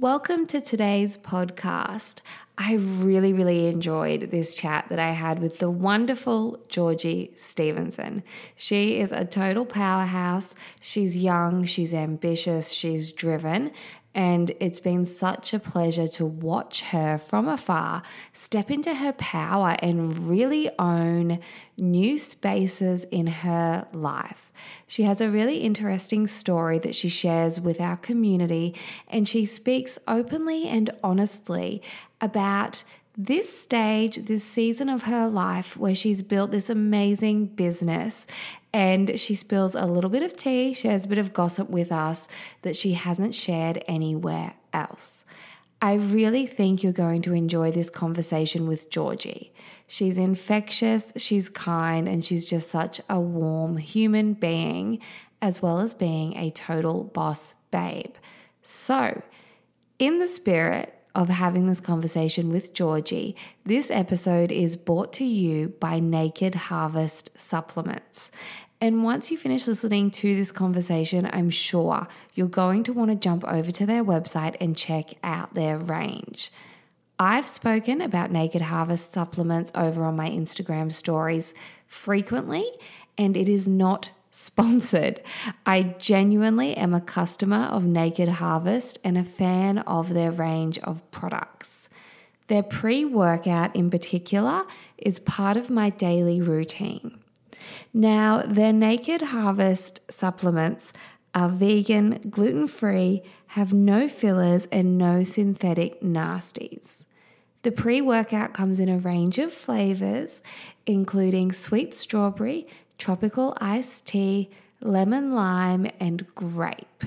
Welcome to today's podcast. I really, really enjoyed this chat that I had with the wonderful Georgie Stevenson. She is a total powerhouse. She's young, she's ambitious, she's driven, and it's been such a pleasure to watch her from afar step into her power and really own new spaces in her life. She has a really interesting story that she shares with our community, and she speaks openly and honestly about this stage, this season of her life where she's built this amazing business and she spills a little bit of tea, shares a bit of gossip with us that she hasn't shared anywhere else. I really think you're going to enjoy this conversation with Georgie. She's infectious, she's kind, and she's just such a warm human being, as well as being a total boss babe. So, in the spirit of having this conversation with Georgie, this episode is brought to you by Naked Harvest Supplements. And once you finish listening to this conversation, I'm sure you're going to want to jump over to their website and check out their range. I've spoken about Naked Harvest supplements over on my Instagram stories frequently, and it is not sponsored. I genuinely am a customer of Naked Harvest and a fan of their range of products. Their pre workout, in particular, is part of my daily routine. Now, their Naked Harvest supplements are vegan, gluten free, have no fillers, and no synthetic nasties. The pre workout comes in a range of flavors, including sweet strawberry, tropical iced tea, lemon lime, and grape.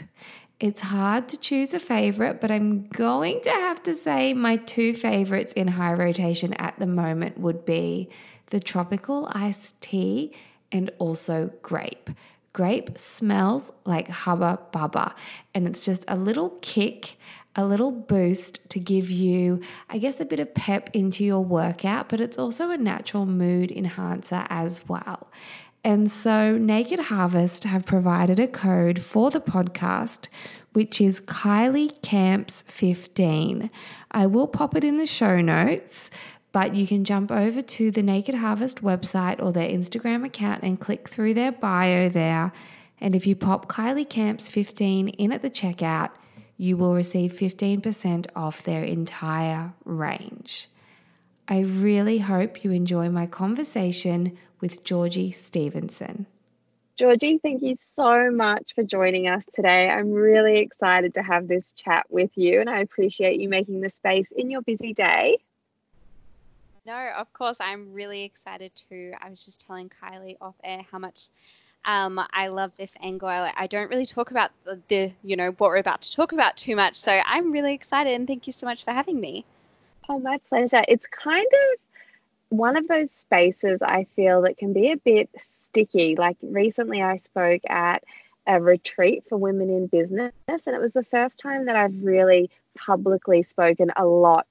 It's hard to choose a favorite, but I'm going to have to say my two favorites in high rotation at the moment would be the tropical iced tea and also grape. Grape smells like Hubba Bubba, and it's just a little kick, a little boost to give you, I guess, a bit of pep into your workout, but it's also a natural mood enhancer as well. And so, Naked Harvest have provided a code for the podcast, which is Kylie Camps 15. I will pop it in the show notes, but you can jump over to the Naked Harvest website or their Instagram account and click through their bio there. And if you pop Kylie Camps 15 in at the checkout, you will receive 15% off their entire range. I really hope you enjoy my conversation with Georgie Stevenson. Georgie, thank you so much for joining us today. I'm really excited to have this chat with you, and I appreciate you making the space in your busy day. No, of course, I'm really excited too. I was just telling Kylie off air how much um, I love this angle. I, I, don't really talk about the, the, you know, what we're about to talk about too much. So I'm really excited, and thank you so much for having me. Oh, my pleasure. It's kind of one of those spaces I feel that can be a bit sticky. Like recently, I spoke at a retreat for women in business. And it was the first time that I've really publicly spoken a lot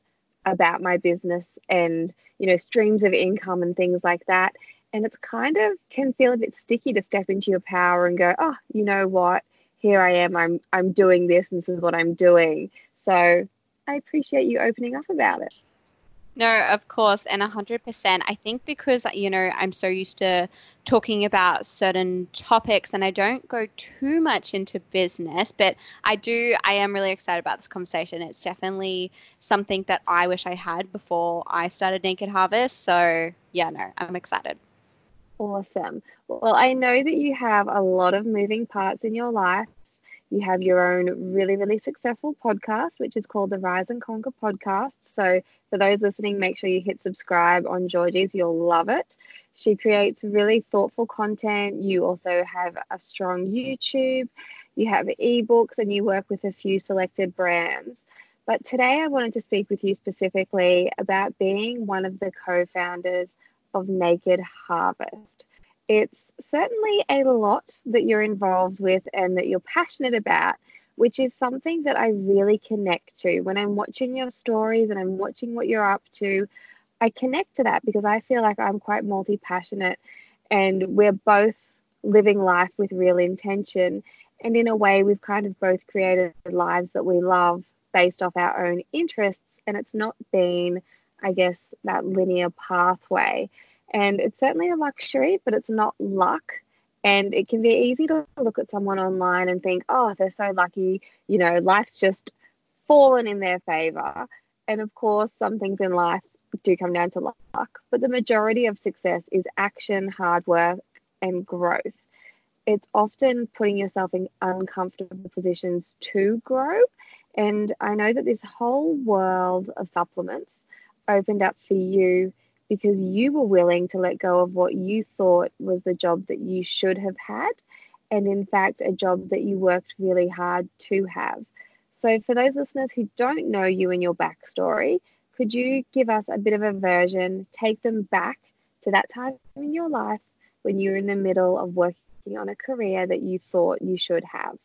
about my business and, you know, streams of income and things like that. And it's kind of can feel a bit sticky to step into your power and go, oh, you know what? Here I am. I'm I'm doing this and this is what I'm doing. So I appreciate you opening up about it. No, of course, and 100%. I think because, you know, I'm so used to talking about certain topics and I don't go too much into business, but I do, I am really excited about this conversation. It's definitely something that I wish I had before I started Naked Harvest. So, yeah, no, I'm excited. Awesome. Well, I know that you have a lot of moving parts in your life you have your own really, really successful podcast, which is called the Rise and Conquer podcast. So, for those listening, make sure you hit subscribe on Georgie's. You'll love it. She creates really thoughtful content. You also have a strong YouTube, you have ebooks, and you work with a few selected brands. But today, I wanted to speak with you specifically about being one of the co founders of Naked Harvest. It's certainly a lot that you're involved with and that you're passionate about, which is something that I really connect to. When I'm watching your stories and I'm watching what you're up to, I connect to that because I feel like I'm quite multi passionate and we're both living life with real intention. And in a way, we've kind of both created lives that we love based off our own interests. And it's not been, I guess, that linear pathway. And it's certainly a luxury, but it's not luck. And it can be easy to look at someone online and think, oh, they're so lucky. You know, life's just fallen in their favor. And of course, some things in life do come down to luck, but the majority of success is action, hard work, and growth. It's often putting yourself in uncomfortable positions to grow. And I know that this whole world of supplements opened up for you because you were willing to let go of what you thought was the job that you should have had, and in fact, a job that you worked really hard to have. So, for those listeners who don't know you and your backstory, could you give us a bit of a version, take them back to that time in your life when you were in the middle of working on a career that you thought you should have?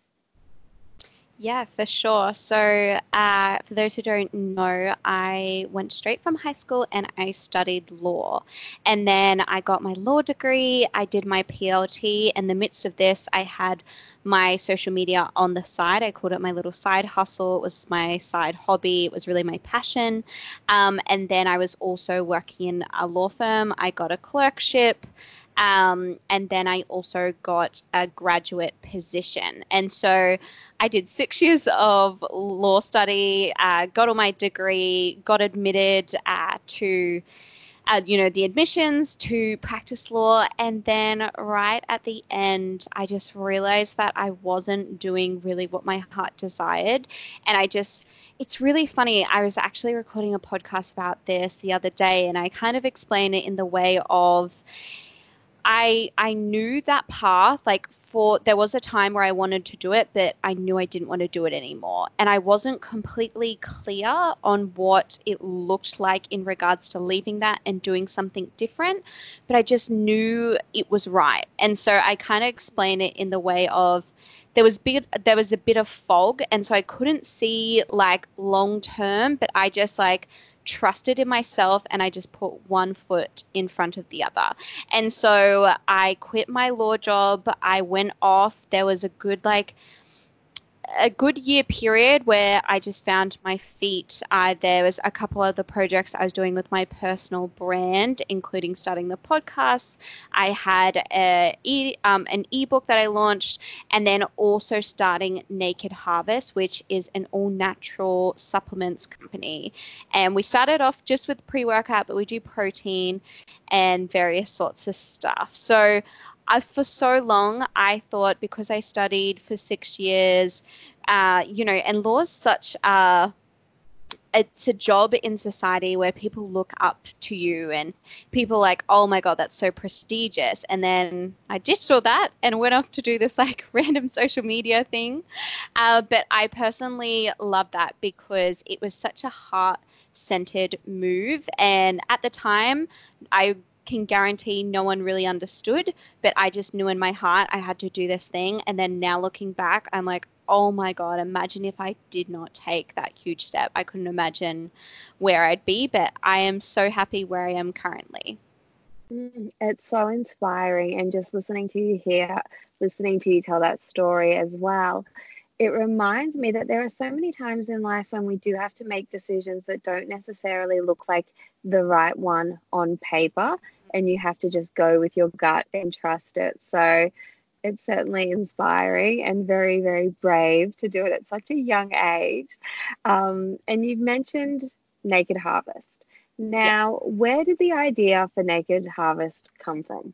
Yeah, for sure. So, uh, for those who don't know, I went straight from high school and I studied law. And then I got my law degree, I did my PLT. In the midst of this, I had my social media on the side. I called it my little side hustle. It was my side hobby, it was really my passion. Um, and then I was also working in a law firm, I got a clerkship. Um, and then I also got a graduate position. And so I did six years of law study, uh, got all my degree, got admitted uh, to. Uh, you know, the admissions to practice law. And then right at the end, I just realized that I wasn't doing really what my heart desired. And I just, it's really funny. I was actually recording a podcast about this the other day, and I kind of explain it in the way of, I I knew that path like for there was a time where I wanted to do it but I knew I didn't want to do it anymore. And I wasn't completely clear on what it looked like in regards to leaving that and doing something different but I just knew it was right. And so I kind of explain it in the way of there was big there was a bit of fog and so I couldn't see like long term but I just like trusted in myself and I just put one foot in front of the other. And so I quit my law job. I went off. There was a good, like, a good year period where I just found my feet. Uh, there was a couple of the projects I was doing with my personal brand, including starting the podcast. I had a e, um, an ebook that I launched, and then also starting Naked Harvest, which is an all natural supplements company. And we started off just with pre workout, but we do protein and various sorts of stuff. So I, for so long, I thought because I studied for six years, uh, you know, and law is such a it's a job in society where people look up to you and people like, oh my god, that's so prestigious. And then I ditched all that and went off to do this like random social media thing. Uh, but I personally love that because it was such a heart centered move. And at the time, I can guarantee no one really understood, but I just knew in my heart I had to do this thing. And then now looking back, I'm like, oh my God, imagine if I did not take that huge step. I couldn't imagine where I'd be, but I am so happy where I am currently. Mm, it's so inspiring, and just listening to you here, listening to you tell that story as well, it reminds me that there are so many times in life when we do have to make decisions that don't necessarily look like the right one on paper, and you have to just go with your gut and trust it. So it's certainly inspiring and very, very brave to do it at such a young age. Um, and you've mentioned Naked Harvest. Now, yeah. where did the idea for Naked Harvest come from?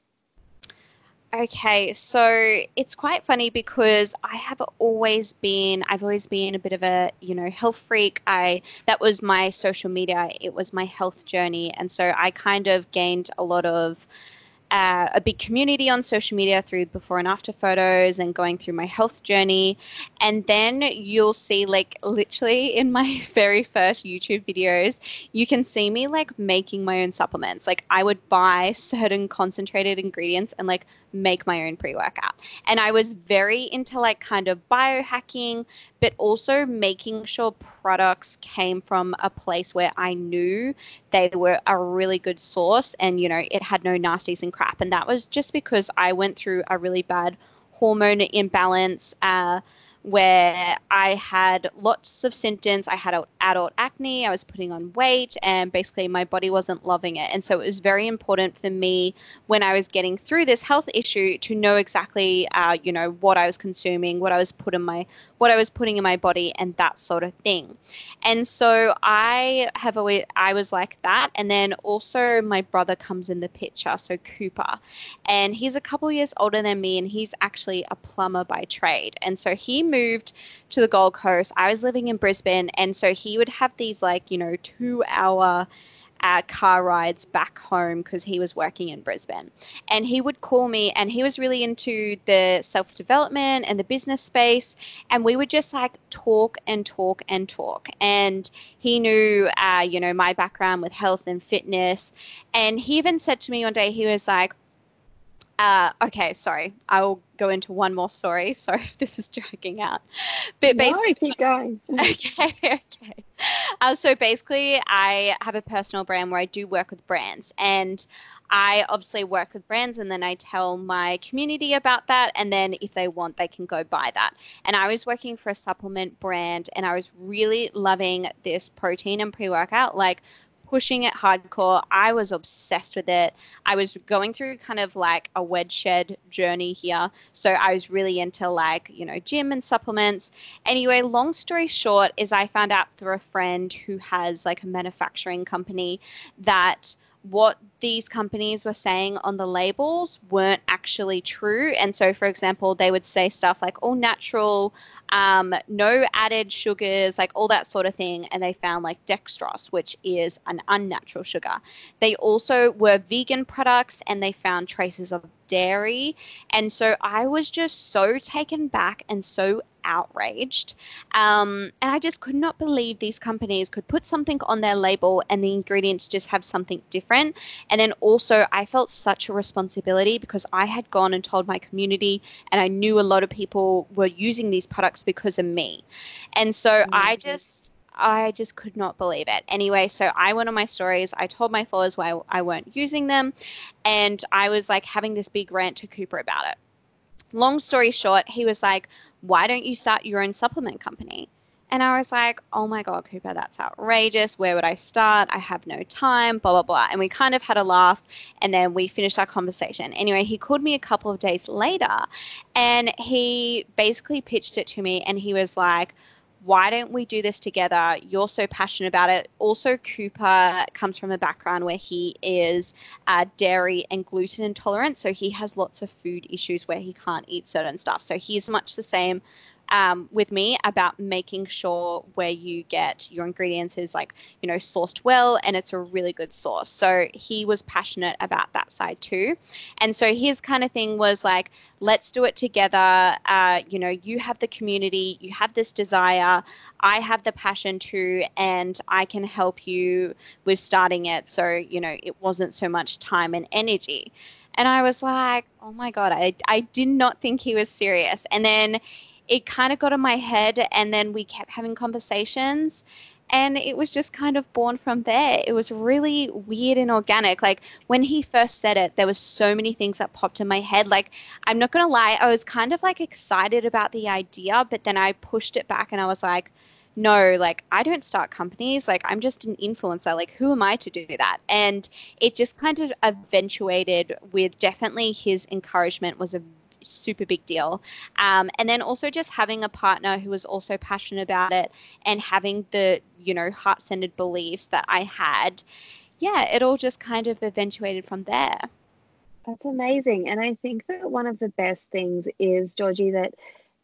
Okay, so it's quite funny because I have always been I've always been a bit of a, you know, health freak. I that was my social media, it was my health journey and so I kind of gained a lot of uh, a big community on social media through before and after photos and going through my health journey. And then you'll see, like, literally in my very first YouTube videos, you can see me like making my own supplements. Like, I would buy certain concentrated ingredients and like make my own pre workout. And I was very into like kind of biohacking, but also making sure products came from a place where I knew they were a really good source and, you know, it had no nasties and crap. And that was just because I went through a really bad hormone imbalance. Uh, where I had lots of symptoms. I had adult acne, I was putting on weight, and basically my body wasn't loving it. And so it was very important for me when I was getting through this health issue to know exactly, uh, you know, what I was consuming, what I was putting my what I was putting in my body, and that sort of thing. And so I have always I was like that, and then also my brother comes in the picture, so Cooper, and he's a couple years older than me, and he's actually a plumber by trade, and so he moved to the Gold Coast, I was living in Brisbane, and so he would have these like you know two hour uh, car rides back home because he was working in Brisbane. And he would call me, and he was really into the self development and the business space. And we would just like talk and talk and talk. And he knew, uh, you know, my background with health and fitness. And he even said to me one day, he was like, uh, okay, sorry. I will go into one more story. Sorry if this is dragging out. But basically, no, keep going. okay, okay. Uh, so basically, I have a personal brand where I do work with brands, and I obviously work with brands, and then I tell my community about that, and then if they want, they can go buy that. And I was working for a supplement brand, and I was really loving this protein and pre workout, like pushing it hardcore. I was obsessed with it. I was going through kind of like a wedge shed journey here. So I was really into like, you know, gym and supplements. Anyway, long story short is I found out through a friend who has like a manufacturing company that what these companies were saying on the labels weren't actually true. And so, for example, they would say stuff like all natural, um, no added sugars, like all that sort of thing. And they found like dextrose, which is an unnatural sugar. They also were vegan products and they found traces of dairy. And so I was just so taken back and so outraged. Um, and I just could not believe these companies could put something on their label and the ingredients just have something different. And then also, I felt such a responsibility because I had gone and told my community, and I knew a lot of people were using these products because of me. And so mm-hmm. I just. I just could not believe it. Anyway, so I went on my stories. I told my followers why I weren't using them. And I was like having this big rant to Cooper about it. Long story short, he was like, why don't you start your own supplement company? And I was like, oh my God, Cooper, that's outrageous. Where would I start? I have no time, blah, blah, blah. And we kind of had a laugh and then we finished our conversation. Anyway, he called me a couple of days later and he basically pitched it to me and he was like, why don't we do this together? You're so passionate about it. Also, Cooper comes from a background where he is uh, dairy and gluten intolerant. So he has lots of food issues where he can't eat certain stuff. So he's much the same um, with me about making sure where you get your ingredients is like you know sourced well and it's a really good source. So he was passionate about that side too. And so his kind of thing was like let's do it together. Uh, you know you have the community you have this desire i have the passion too and i can help you with starting it. So you know it wasn't so much time and energy. And I was like, oh my God, I, I did not think he was serious. And then it kind of got in my head, and then we kept having conversations. And it was just kind of born from there. It was really weird and organic. Like when he first said it, there was so many things that popped in my head. Like I'm not gonna lie, I was kind of like excited about the idea, but then I pushed it back and I was like, no, like I don't start companies. Like I'm just an influencer. Like who am I to do that? And it just kind of eventuated with definitely his encouragement was a super big deal. Um, and then also just having a partner who was also passionate about it and having the, you know, heart centered beliefs that I had. Yeah, it all just kind of eventuated from there. That's amazing. And I think that one of the best things is, Georgie, that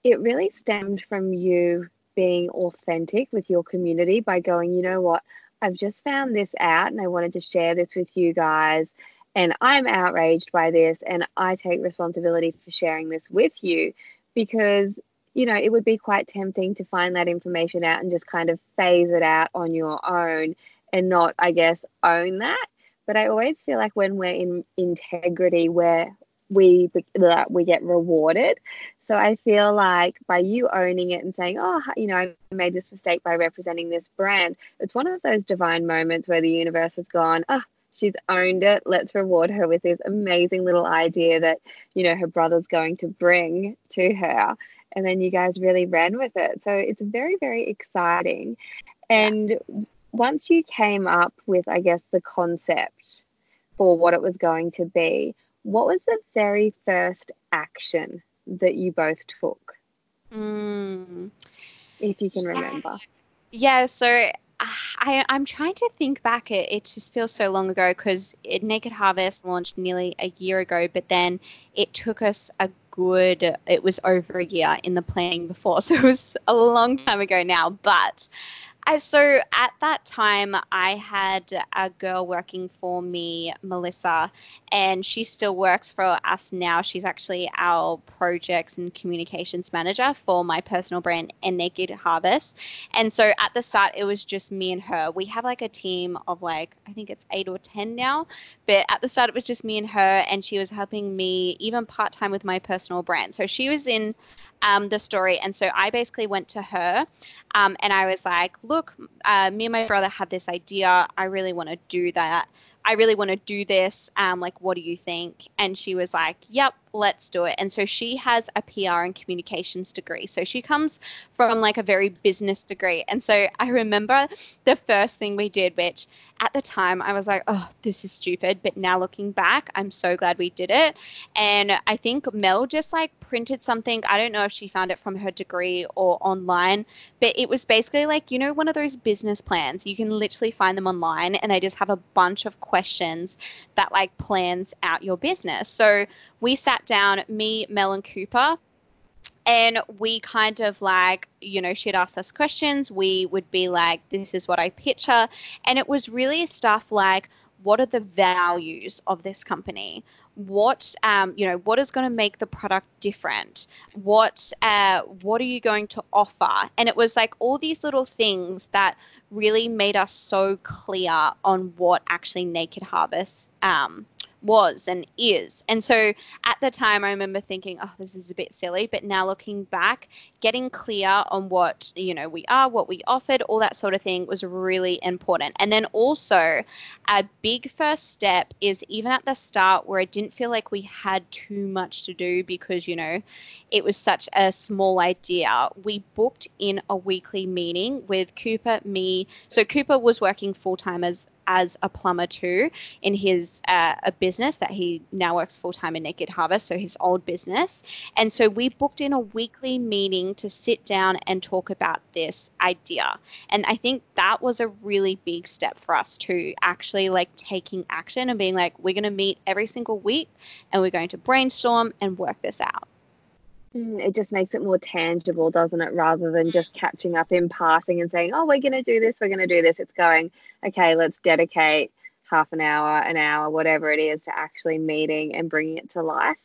it really stemmed from you being authentic with your community by going, you know what, I've just found this out and I wanted to share this with you guys. And I'm outraged by this and I take responsibility for sharing this with you because, you know, it would be quite tempting to find that information out and just kind of phase it out on your own and not, I guess, own that. But I always feel like when we're in integrity, where we that we get rewarded. So I feel like by you owning it and saying, oh, you know, I made this mistake by representing this brand, it's one of those divine moments where the universe has gone, ah, oh, she's owned it. Let's reward her with this amazing little idea that, you know, her brother's going to bring to her. And then you guys really ran with it. So it's very, very exciting. And yes. once you came up with, I guess, the concept for what it was going to be, what was the very first action that you both took? Mm. If you can remember. Yeah, so I, I'm trying to think back. It, it just feels so long ago because Naked Harvest launched nearly a year ago, but then it took us a good, it was over a year in the planning before. So it was a long time ago now. But so at that time, I had a girl working for me, Melissa, and she still works for us now. She's actually our projects and communications manager for my personal brand and Naked Harvest. And so at the start, it was just me and her. We have like a team of like, I think it's eight or 10 now. But at the start, it was just me and her, and she was helping me even part time with my personal brand. So she was in um, the story. And so I basically went to her um, and I was like, look, uh, me and my brother have this idea. I really want to do that. I really want to do this. Um, like, what do you think? And she was like, yep, let's do it. And so she has a PR and communications degree. So she comes from like a very business degree. And so I remember the first thing we did, which at the time I was like, oh, this is stupid. But now looking back, I'm so glad we did it. And I think Mel just like printed something. I don't know if she found it from her degree or online, but it was basically like, you know, one of those business plans. You can literally find them online and they just have a bunch of questions that like plans out your business. So we sat down, me, Mel, and Cooper, and we kind of like you know she'd ask us questions. We would be like this is what i picture and it was really stuff like what are the values of this company? What um, you know what is going to make the product different? What uh, what are you going to offer? And it was like all these little things that really made us so clear on what actually naked harvest um, was and is. And so at the time, I remember thinking, oh, this is a bit silly. But now looking back, getting clear on what, you know, we are, what we offered, all that sort of thing was really important. And then also, a big first step is even at the start where I didn't feel like we had too much to do because, you know, it was such a small idea. We booked in a weekly meeting with Cooper, me. So Cooper was working full time as as a plumber too in his uh, a business that he now works full time in Naked Harvest, so his old business. And so we booked in a weekly meeting to sit down and talk about this idea. And I think that was a really big step for us to actually like taking action and being like, we're going to meet every single week and we're going to brainstorm and work this out. Mm, it just makes it more tangible, doesn't it? Rather than just catching up in passing and saying, oh, we're going to do this, we're going to do this. It's going, okay, let's dedicate half an hour, an hour, whatever it is, to actually meeting and bringing it to life.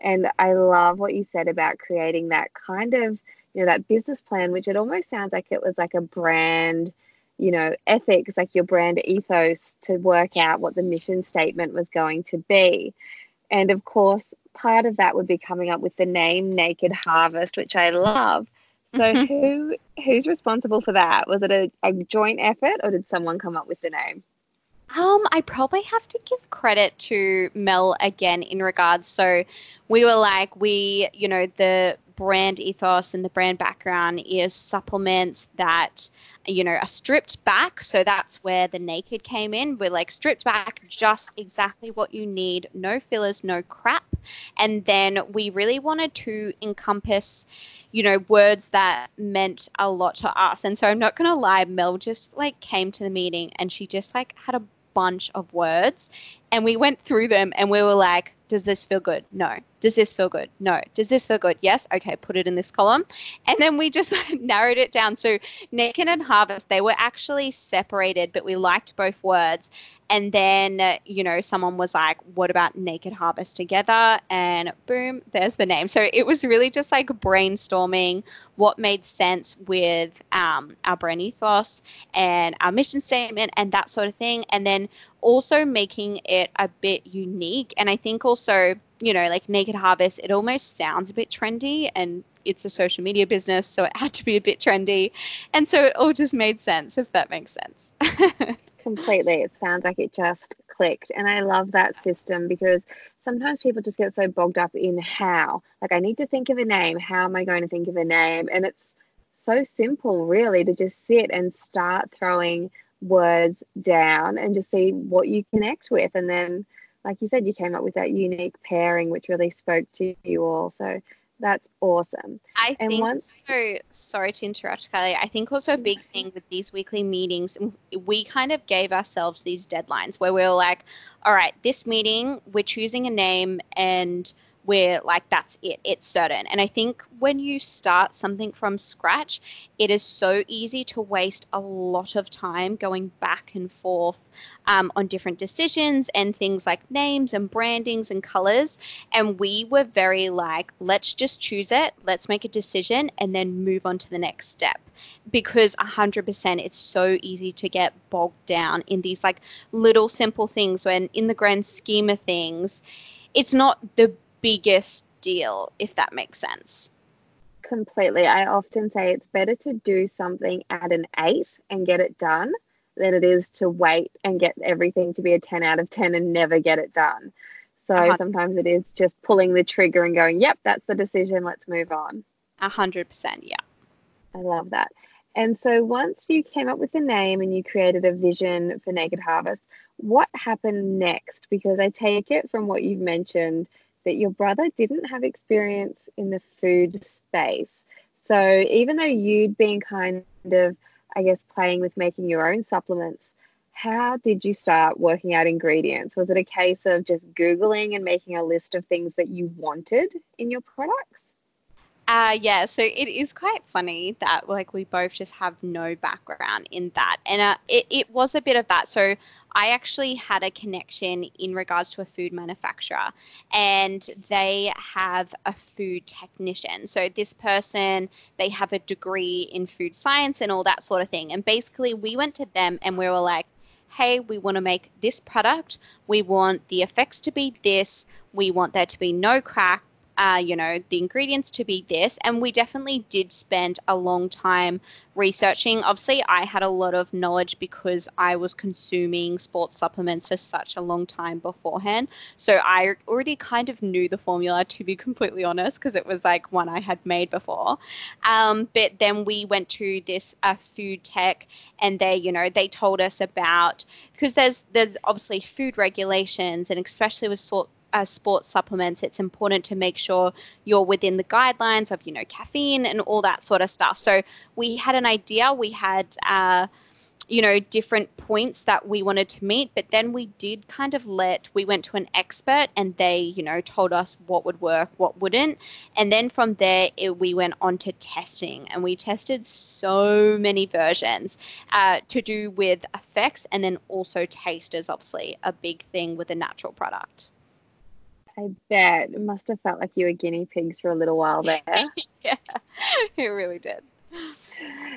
And I love what you said about creating that kind of, you know, that business plan, which it almost sounds like it was like a brand, you know, ethics, like your brand ethos to work out what the mission statement was going to be. And of course, part of that would be coming up with the name Naked Harvest, which I love. So mm-hmm. who who's responsible for that? Was it a, a joint effort or did someone come up with the name? Um, I probably have to give credit to Mel again in regards. So we were like, we, you know, the brand ethos and the brand background is supplements that you know are stripped back. So that's where the naked came in. We're like stripped back just exactly what you need. No fillers no crap. And then we really wanted to encompass you know words that meant a lot to us. And so i'm not going to lie mel just like came to the meeting and she just like had a bunch of words and we went through them and we were like does this feel good? No. Does this feel good? No. Does this feel good? Yes. Okay, put it in this column. And then we just narrowed it down. So naked and harvest, they were actually separated, but we liked both words. And then, you know, someone was like, what about naked harvest together? And boom, there's the name. So it was really just like brainstorming what made sense with um, our brand ethos and our mission statement and that sort of thing. And then also making it a bit unique. And I think also, you know, like Naked Harvest, it almost sounds a bit trendy and it's a social media business, so it had to be a bit trendy. And so it all just made sense, if that makes sense. Completely. It sounds like it just clicked. And I love that system because sometimes people just get so bogged up in how. Like, I need to think of a name. How am I going to think of a name? And it's so simple, really, to just sit and start throwing words down and just see what you connect with. And then, like you said, you came up with that unique pairing, which really spoke to you all. So that's awesome. I and think once, so. Sorry to interrupt, Kylie. I think also a big thing with these weekly meetings, we kind of gave ourselves these deadlines where we were like, all right, this meeting, we're choosing a name and where like that's it it's certain. And i think when you start something from scratch it is so easy to waste a lot of time going back and forth um, on different decisions and things like names and brandings and colors. And we were very like let's just choose it let's make a decision and then move on to the next step. Because 100% it's so easy to get bogged down in these like little simple things when in the grand scheme of things it's not the biggest deal, if that makes sense. Completely. I often say it's better to do something at an eight and get it done than it is to wait and get everything to be a 10 out of 10 and never get it done. So uh-huh. sometimes it is just pulling the trigger and going, yep, that's the decision. Let's move on. A hundred percent. Yeah. I love that. And so once you came up with the name and you created a vision for Naked Harvest, what happened next? Because I take it from what you've mentioned that your brother didn't have experience in the food space. So even though you'd been kind of, I guess, playing with making your own supplements, how did you start working out ingredients? Was it a case of just Googling and making a list of things that you wanted in your products? Uh, yeah, so it is quite funny that like we both just have no background in that, and uh, it it was a bit of that. So I actually had a connection in regards to a food manufacturer, and they have a food technician. So this person they have a degree in food science and all that sort of thing. And basically, we went to them and we were like, hey, we want to make this product. We want the effects to be this. We want there to be no crack uh, you know, the ingredients to be this. And we definitely did spend a long time researching. Obviously, I had a lot of knowledge because I was consuming sports supplements for such a long time beforehand. So I already kind of knew the formula, to be completely honest, because it was like one I had made before. Um, but then we went to this uh, food tech, and they, you know, they told us about because there's there's obviously food regulations, and especially with sort uh, sports supplements, it's important to make sure you're within the guidelines of, you know, caffeine and all that sort of stuff. So we had an idea. We had, uh, you know, different points that we wanted to meet. But then we did kind of let, we went to an expert and they, you know, told us what would work, what wouldn't. And then from there, it, we went on to testing and we tested so many versions uh, to do with effects and then also taste is obviously a big thing with a natural product. I bet it must have felt like you were guinea pigs for a little while there. yeah, it really did.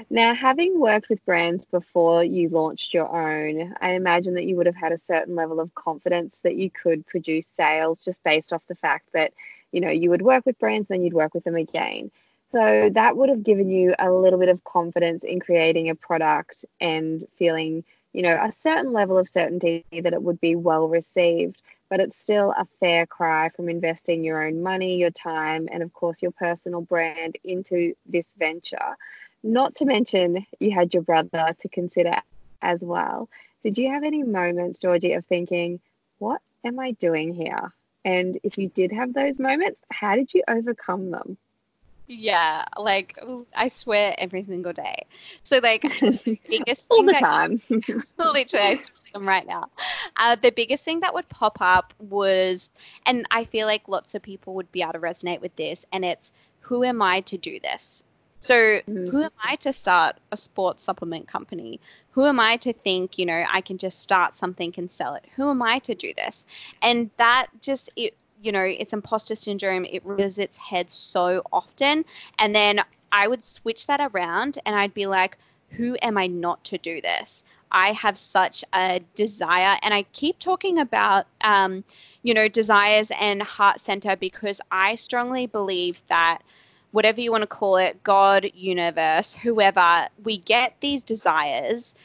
Now, having worked with brands before you launched your own, I imagine that you would have had a certain level of confidence that you could produce sales just based off the fact that, you know, you would work with brands, then you'd work with them again. So that would have given you a little bit of confidence in creating a product and feeling, you know, a certain level of certainty that it would be well received but it's still a fair cry from investing your own money, your time, and of course your personal brand into this venture. Not to mention, you had your brother to consider as well. Did you have any moments, Georgie, of thinking, what am I doing here? And if you did have those moments, how did you overcome them? Yeah, like I swear every single day. So like biggest all the time. literally, I them right now. Uh, the biggest thing that would pop up was, and I feel like lots of people would be able to resonate with this, and it's who am I to do this? So, mm-hmm. who am I to start a sports supplement company? Who am I to think, you know, I can just start something and sell it? Who am I to do this? And that just, it, you know, it's imposter syndrome. It rears its head so often. And then I would switch that around and I'd be like, who am I not to do this? I have such a desire, and I keep talking about, um, you know, desires and heart center because I strongly believe that whatever you want to call it, God, universe, whoever, we get these desires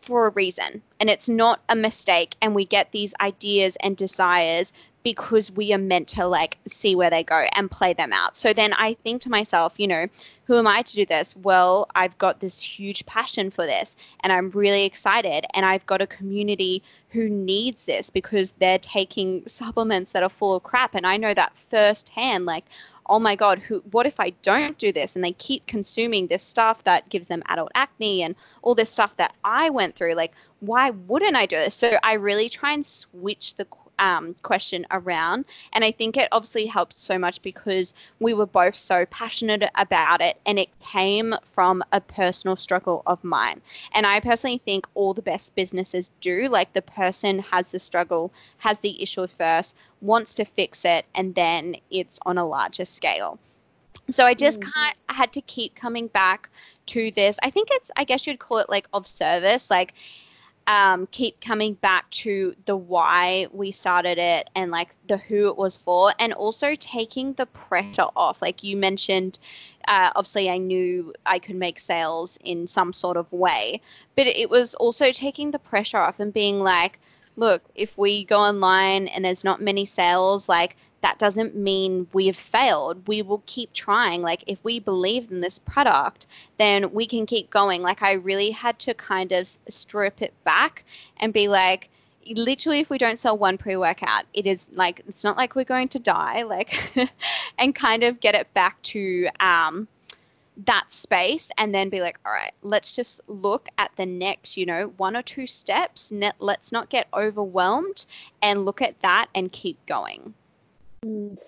for a reason and it's not a mistake and we get these ideas and desires because we are meant to like see where they go and play them out. So then I think to myself, you know, who am I to do this? Well, I've got this huge passion for this and I'm really excited and I've got a community who needs this because they're taking supplements that are full of crap and I know that firsthand like oh my god who what if i don't do this and they keep consuming this stuff that gives them adult acne and all this stuff that i went through like why wouldn't i do this so i really try and switch the um, question around. And I think it obviously helped so much because we were both so passionate about it and it came from a personal struggle of mine. And I personally think all the best businesses do. Like the person has the struggle, has the issue first, wants to fix it, and then it's on a larger scale. So I just mm. kind of had to keep coming back to this. I think it's, I guess you'd call it like of service. Like, um, keep coming back to the why we started it and like the who it was for, and also taking the pressure off. Like you mentioned, uh, obviously, I knew I could make sales in some sort of way, but it was also taking the pressure off and being like, look, if we go online and there's not many sales, like that doesn't mean we have failed. We will keep trying. Like, if we believe in this product, then we can keep going. Like, I really had to kind of strip it back and be like, literally, if we don't sell one pre workout, it is like, it's not like we're going to die. Like, and kind of get it back to, um, that space and then be like all right let's just look at the next you know one or two steps let's not get overwhelmed and look at that and keep going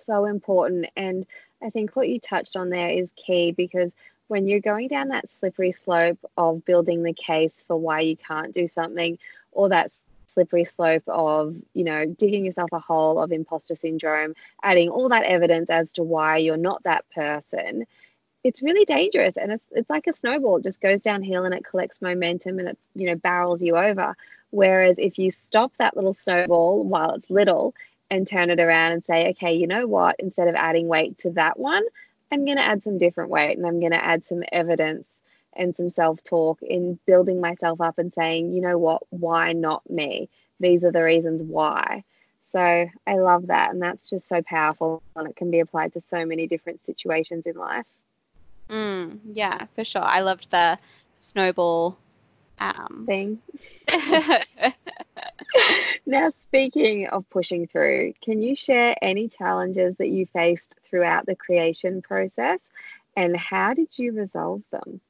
so important. And I think what you touched on there is key because when you're going down that slippery slope of building the case for why you can't do something, or that slippery slope of, you know, digging yourself a hole of imposter syndrome, adding all that evidence as to why you're not that person, it's really dangerous. And it's, it's like a snowball, it just goes downhill and it collects momentum and it, you know, barrels you over. Whereas if you stop that little snowball while it's little and turn it around and say, okay, you know what? Instead of adding weight to that one, I'm going to add some different weight and I'm going to add some evidence and some self talk in building myself up and saying, you know what? Why not me? These are the reasons why. So I love that. And that's just so powerful and it can be applied to so many different situations in life. Mm, yeah, for sure. I loved the snowball um, thing. now, speaking of pushing through, can you share any challenges that you faced throughout the creation process and how did you resolve them?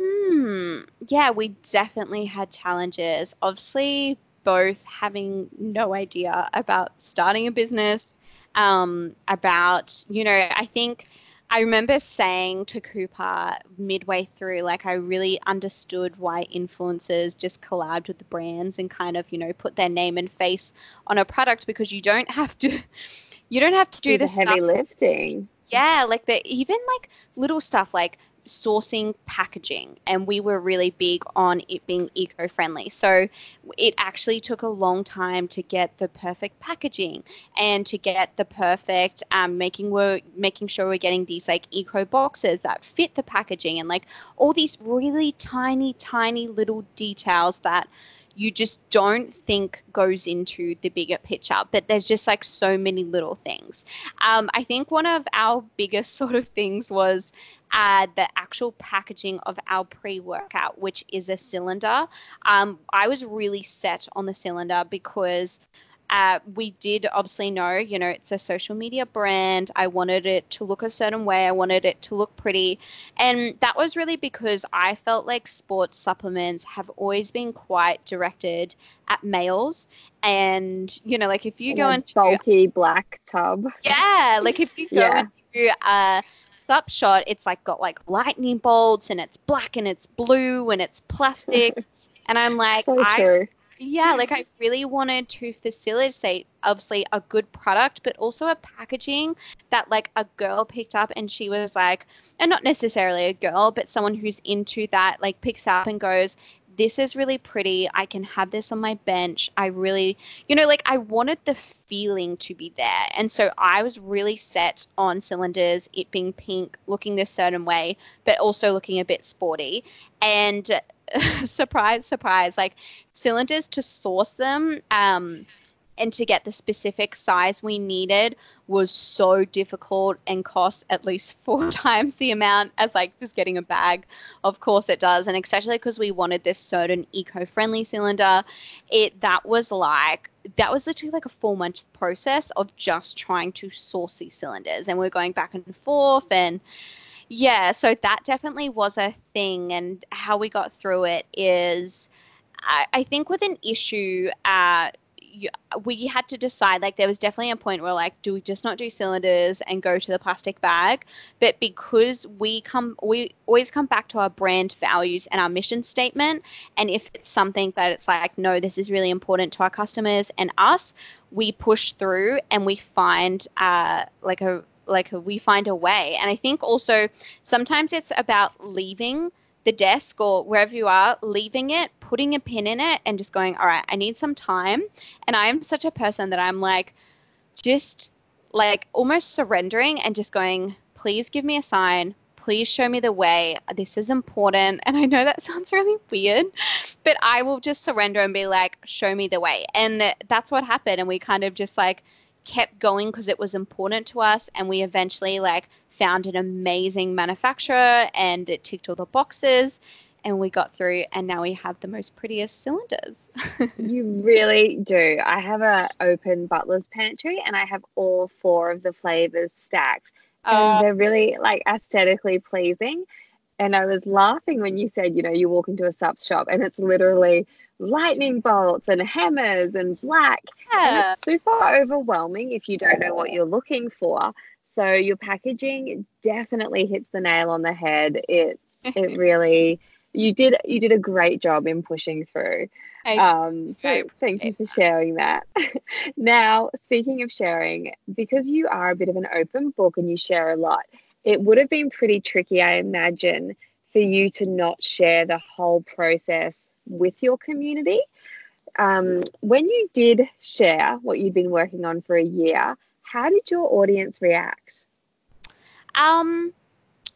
Hmm. Yeah, we definitely had challenges. Obviously, both having no idea about starting a business, um, about, you know, I think I remember saying to Cooper midway through, like, I really understood why influencers just collabed with the brands and kind of, you know, put their name and face on a product because you don't have to, you don't have to do, Do the this heavy lifting. yeah, like the even like little stuff like sourcing packaging and we were really big on it being eco-friendly. So it actually took a long time to get the perfect packaging and to get the perfect um, making we're making sure we're getting these like eco boxes that fit the packaging and like all these really tiny tiny little details that you just don't think goes into the bigger picture. But there's just like so many little things. Um, I think one of our biggest sort of things was uh, the actual packaging of our pre workout, which is a cylinder. Um, I was really set on the cylinder because uh, we did obviously know, you know, it's a social media brand. I wanted it to look a certain way. I wanted it to look pretty. And that was really because I felt like sports supplements have always been quite directed at males. And, you know, like if you In go a into, bulky black tub. yeah, like if you go Yeah. into a sup shop, it's like got like lightning bolts and it's black and it's blue and it's plastic. and I'm like, so I. yeah, like I really wanted to facilitate obviously a good product, but also a packaging that like a girl picked up and she was like, and not necessarily a girl, but someone who's into that like picks up and goes, this is really pretty. I can have this on my bench. I really, you know, like I wanted the feeling to be there. And so I was really set on cylinders, it being pink, looking this certain way, but also looking a bit sporty. And surprise, surprise, like cylinders to source them um, and to get the specific size we needed was so difficult and cost at least four times the amount as like just getting a bag. Of course it does, and especially because we wanted this certain eco-friendly cylinder, it that was like that was literally like a four month process of just trying to source these cylinders, and we're going back and forth and. Yeah, so that definitely was a thing, and how we got through it is, I, I think with an issue, uh, you, we had to decide. Like, there was definitely a point where, like, do we just not do cylinders and go to the plastic bag? But because we come, we always come back to our brand values and our mission statement, and if it's something that it's like, no, this is really important to our customers and us, we push through and we find uh, like a like we find a way. And I think also sometimes it's about leaving the desk or wherever you are, leaving it, putting a pin in it, and just going, all right, I need some time. And I am such a person that I'm like, just like almost surrendering and just going, please give me a sign. Please show me the way. This is important. And I know that sounds really weird, but I will just surrender and be like, show me the way. And that's what happened. And we kind of just like, kept going because it was important to us and we eventually like found an amazing manufacturer and it ticked all the boxes and we got through and now we have the most prettiest cylinders You really do. I have a open butler's pantry and I have all four of the flavors stacked. And Uh, they're really like aesthetically pleasing. And I was laughing when you said, you know, you walk into a sup shop and it's literally lightning bolts and hammers and black. And yeah it's super overwhelming if you don't know what you're looking for. So your packaging definitely hits the nail on the head. It it really you did you did a great job in pushing through. I- Um, so thank you for sharing that. now, speaking of sharing, because you are a bit of an open book and you share a lot, it would have been pretty tricky, I imagine, for you to not share the whole process with your community. Um, when you did share what you'd been working on for a year, how did your audience react? Um,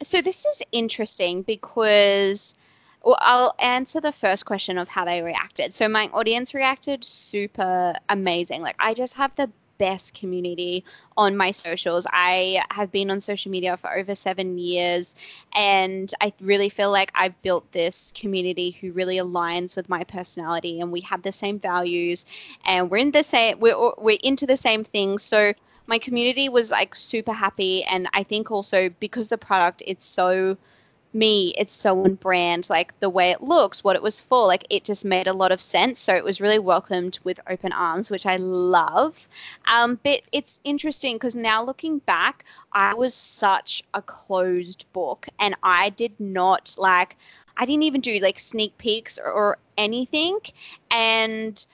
so this is interesting because well, I'll answer the first question of how they reacted. So my audience reacted super amazing. Like I just have the best community on my socials. I have been on social media for over seven years, and I really feel like I've built this community who really aligns with my personality, and we have the same values, and we're in the same we're we're into the same things. So my community was like super happy and i think also because the product it's so me, it's so on brand, like the way it looks, what it was for. Like it just made a lot of sense. So it was really welcomed with open arms, which I love. Um, but it's interesting because now looking back, I was such a closed book and I did not like, I didn't even do like sneak peeks or, or anything. And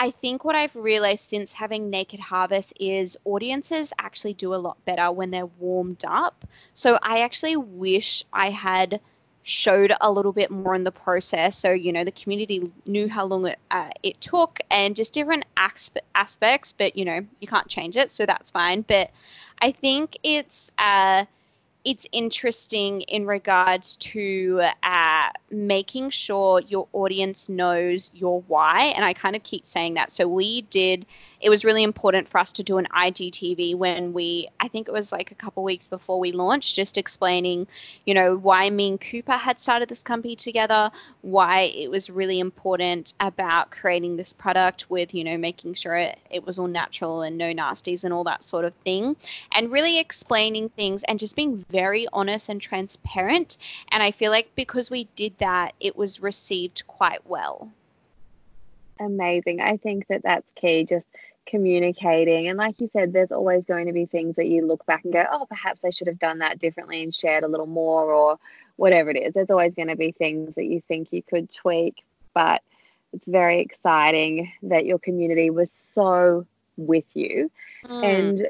I think what I've realized since having Naked Harvest is audiences actually do a lot better when they're warmed up. So I actually wish I had showed a little bit more in the process. So, you know, the community knew how long it, uh, it took and just different aspe- aspects, but, you know, you can't change it. So that's fine. But I think it's. Uh, it's interesting in regards to uh, making sure your audience knows your why. And I kind of keep saying that. So we did, it was really important for us to do an IGTV when we, I think it was like a couple weeks before we launched, just explaining, you know, why me and Cooper had started this company together, why it was really important about creating this product with, you know, making sure it, it was all natural and no nasties and all that sort of thing. And really explaining things and just being very honest and transparent. And I feel like because we did that, it was received quite well. Amazing. I think that that's key. Just communicating. And like you said, there's always going to be things that you look back and go, oh, perhaps I should have done that differently and shared a little more or whatever it is. There's always going to be things that you think you could tweak. But it's very exciting that your community was so with you. Mm. And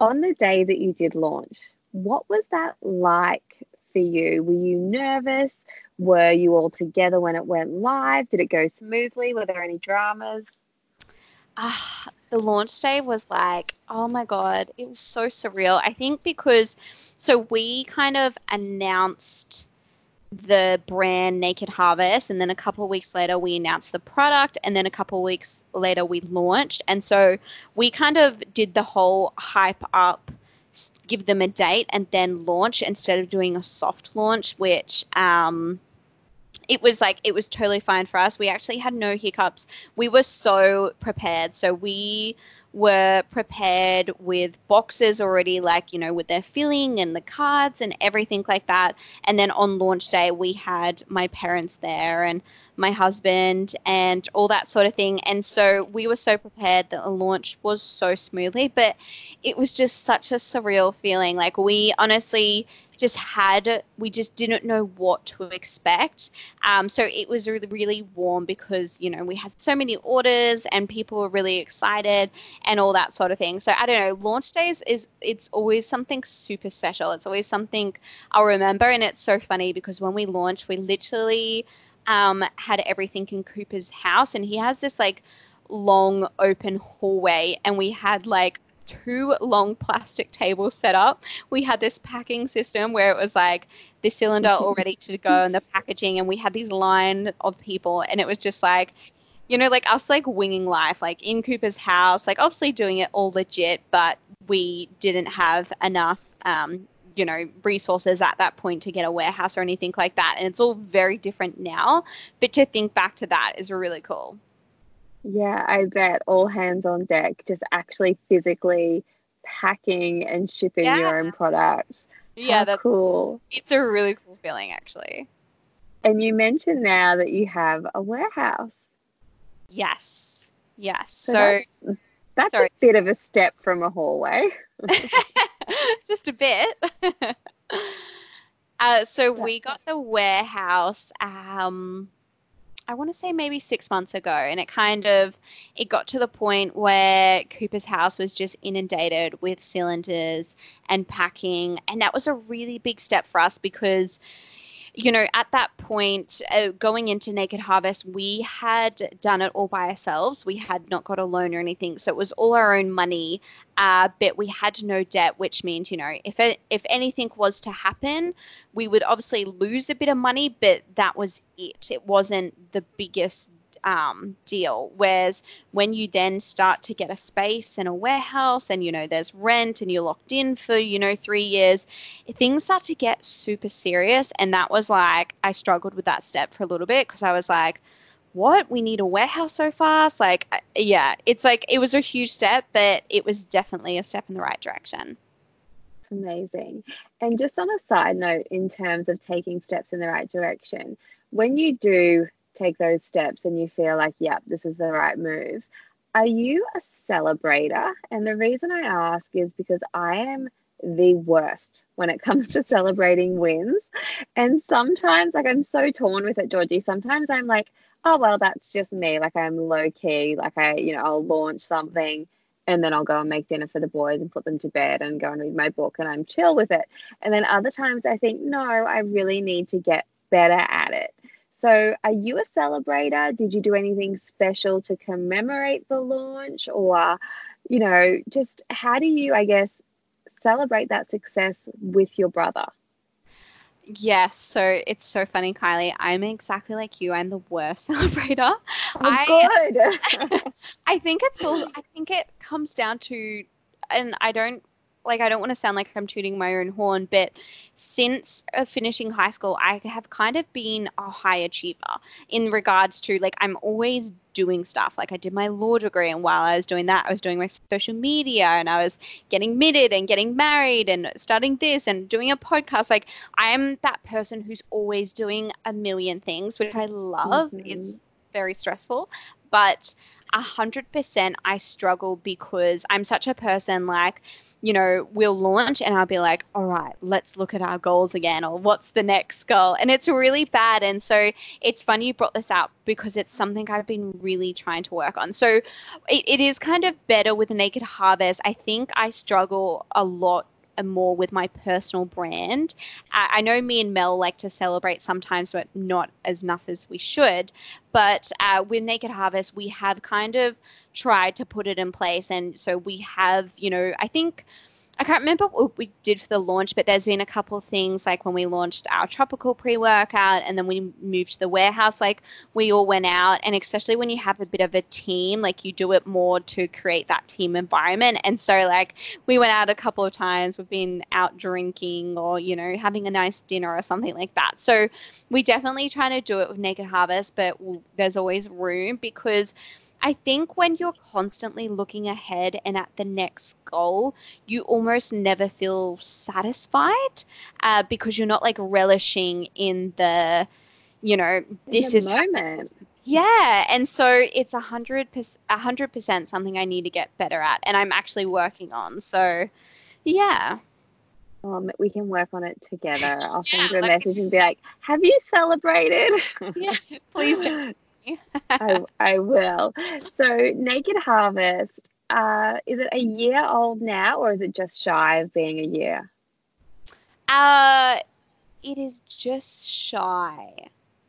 on the day that you did launch, what was that like for you? Were you nervous? Were you all together when it went live? Did it go smoothly? Were there any dramas? Ah, the launch day was like, oh my god, it was so surreal. I think because so we kind of announced the brand Naked Harvest, and then a couple of weeks later we announced the product, and then a couple of weeks later we launched, and so we kind of did the whole hype up give them a date and then launch instead of doing a soft launch, which um, it was like it was totally fine for us. We actually had no hiccups. We were so prepared. So we were prepared with boxes already, like, you know, with their filling and the cards and everything like that. And then on launch day, we had my parents there and my husband and all that sort of thing. And so we were so prepared that the launch was so smoothly, but it was just such a surreal feeling. Like, we honestly just had we just didn't know what to expect. Um, so it was really, really warm because you know we had so many orders and people were really excited and all that sort of thing. So i don't know launch days is it's always something super special. It's always something i'll remember and it's so funny because when we launched we literally um, had everything in cooper's house and he has this like long open hallway and we had like two long plastic tables set up. We had this packing system where it was like the cylinder all ready to go and the packaging, and we had these line of people, and it was just like, you know, like us like winging life, like in Cooper's house, like obviously doing it all legit, but we didn't have enough. Um, you know resources at that point to get a warehouse or anything like that and it's all very different now but to think back to that is really cool yeah, I bet all hands on deck, just actually physically packing and shipping yeah. your own product. Yeah, How that's cool. It's a really cool feeling, actually. And you mentioned now that you have a warehouse. Yes. Yes. So, so that's, that's a bit of a step from a hallway. Just a bit. uh, so we got the warehouse. Um, I want to say maybe six months ago, and it kind of it got to the point where Cooper's house was just inundated with cylinders and packing, and that was a really big step for us because you know, at that point, uh, going into Naked Harvest, we had done it all by ourselves. We had not got a loan or anything, so it was all our own money. Uh, but we had no debt, which means, you know, if it, if anything was to happen, we would obviously lose a bit of money, but that was it. It wasn't the biggest um, deal. Whereas when you then start to get a space and a warehouse and, you know, there's rent and you're locked in for, you know, three years, things start to get super serious. And that was like, I struggled with that step for a little bit because I was like, what? We need a warehouse so fast? Like, yeah, it's like, it was a huge step, but it was definitely a step in the right direction. Amazing. And just on a side note, in terms of taking steps in the right direction, when you do take those steps and you feel like, yep, this is the right move, are you a celebrator? And the reason I ask is because I am the worst when it comes to celebrating wins. And sometimes, like, I'm so torn with it, Georgie. Sometimes I'm like, oh, well, that's just me. Like, I'm low key. Like, I, you know, I'll launch something and then I'll go and make dinner for the boys and put them to bed and go and read my book and I'm chill with it. And then other times I think, no, I really need to get better at it. So, are you a celebrator? Did you do anything special to commemorate the launch? Or, you know, just how do you, I guess, celebrate that success with your brother? Yes, so it's so funny, Kylie. I'm exactly like you. I'm the worst celebrator. Oh, I, good. I think it's all. I think it comes down to, and I don't like. I don't want to sound like I'm tooting my own horn, but since uh, finishing high school, I have kind of been a high achiever in regards to like I'm always doing stuff. Like I did my law degree, and while I was doing that, I was doing my social media, and I was getting married and getting married, and starting this and doing a podcast. Like I'm that person who's always doing a million things, which I love. Mm-hmm. It's very stressful, but a hundred percent I struggle because I'm such a person like you know, we'll launch and I'll be like, all right, let's look at our goals again, or what's the next goal? And it's really bad. And so it's funny you brought this up because it's something I've been really trying to work on. So it, it is kind of better with Naked Harvest. I think I struggle a lot more with my personal brand. I know me and Mel like to celebrate sometimes, but not as enough as we should. But uh, with Naked Harvest, we have kind of tried to put it in place. And so we have, you know, I think I can't remember what we did for the launch, but there's been a couple of things like when we launched our tropical pre workout and then we moved to the warehouse, like we all went out. And especially when you have a bit of a team, like you do it more to create that team environment. And so, like, we went out a couple of times, we've been out drinking or, you know, having a nice dinner or something like that. So we definitely try to do it with Naked Harvest, but there's always room because I think when you're constantly looking ahead and at the next goal, you almost never feel satisfied uh, because you're not like relishing in the, you know, this is moment. Yeah, and so it's a hundred percent, a hundred percent something I need to get better at, and I'm actually working on. So, yeah. Um, we can work on it together. I'll send yeah, you a like, message and be like, "Have you celebrated?" yeah, please. I, I will. So, Naked Harvest, uh, is it a year old now or is it just shy of being a year? Uh, it is just shy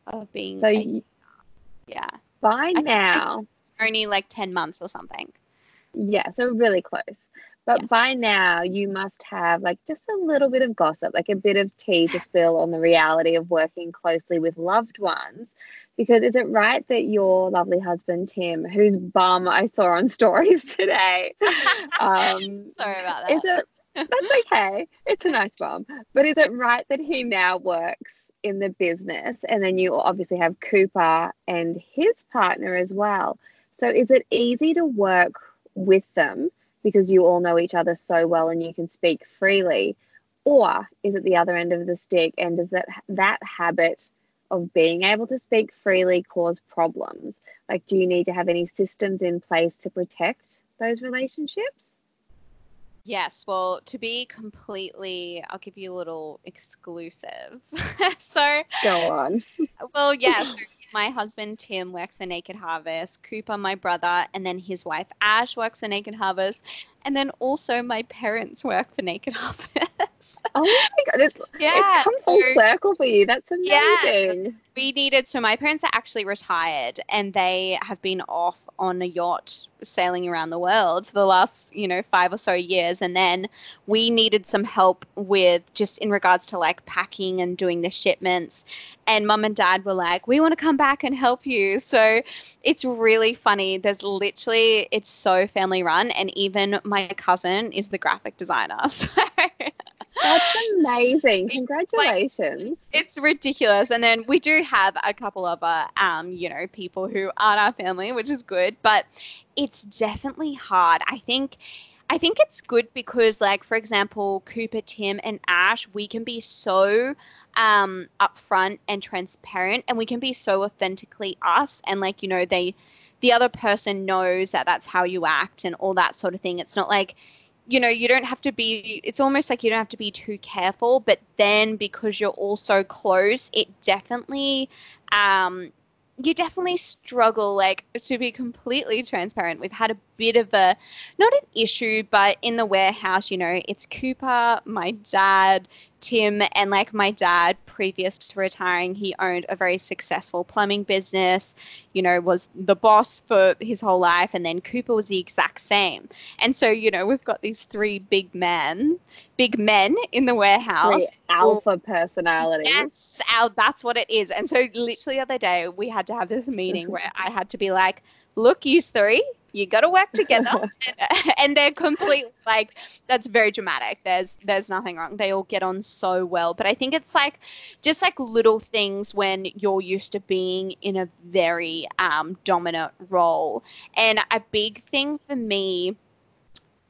of being. So, yeah. By I now, it's only like 10 months or something. Yeah, so really close. But yes. by now, you must have like just a little bit of gossip, like a bit of tea to spill on the reality of working closely with loved ones. Because is it right that your lovely husband Tim, whose bum I saw on stories today, um, sorry about that. Is it? That's okay. It's a nice bum. But is it right that he now works in the business, and then you obviously have Cooper and his partner as well? So is it easy to work with them because you all know each other so well and you can speak freely? Or is it the other end of the stick and does that that habit of being able to speak freely cause problems? Like, do you need to have any systems in place to protect those relationships? Yes, well, to be completely, I'll give you a little exclusive. so, go on. well, yes, yeah, so my husband Tim works for Naked Harvest, Cooper, my brother, and then his wife Ash works for Naked Harvest, and then also my parents work for Naked Harvest. oh my god! It's, yeah, it's come full so, circle for you. That's amazing. Yeah, we needed. So my parents are actually retired, and they have been off on a yacht sailing around the world for the last you know five or so years and then we needed some help with just in regards to like packing and doing the shipments and mum and dad were like we want to come back and help you so it's really funny there's literally it's so family run and even my cousin is the graphic designer so that's amazing. Congratulations. It's, ridiculous. And then we do have a couple of, uh, um, you know, people who aren't our family, which is good, but it's definitely hard. I think I think it's good because, like, for example, Cooper, Tim, and Ash, we can be so um, upfront and transparent, and we can be so authentically us. And, like, you know, they, the other person knows that that's how you act and all that sort of thing. It's not like, you know, you don't have to be, it's almost like you don't have to be too careful, but then because you're all so close, it definitely, um, you definitely struggle like to be completely transparent we've had a bit of a not an issue but in the warehouse you know it's cooper my dad Tim and like my dad, previous to retiring, he owned a very successful plumbing business, you know, was the boss for his whole life. And then Cooper was the exact same. And so, you know, we've got these three big men, big men in the warehouse. Three alpha personalities. That's, our, that's what it is. And so, literally, the other day, we had to have this meeting where I had to be like, look, you three, you got to work together. And, they're completely like that's very dramatic. There's there's nothing wrong. They all get on so well. But i think it's like just like little things when you're used to being in a very um, dominant role. And a big thing for me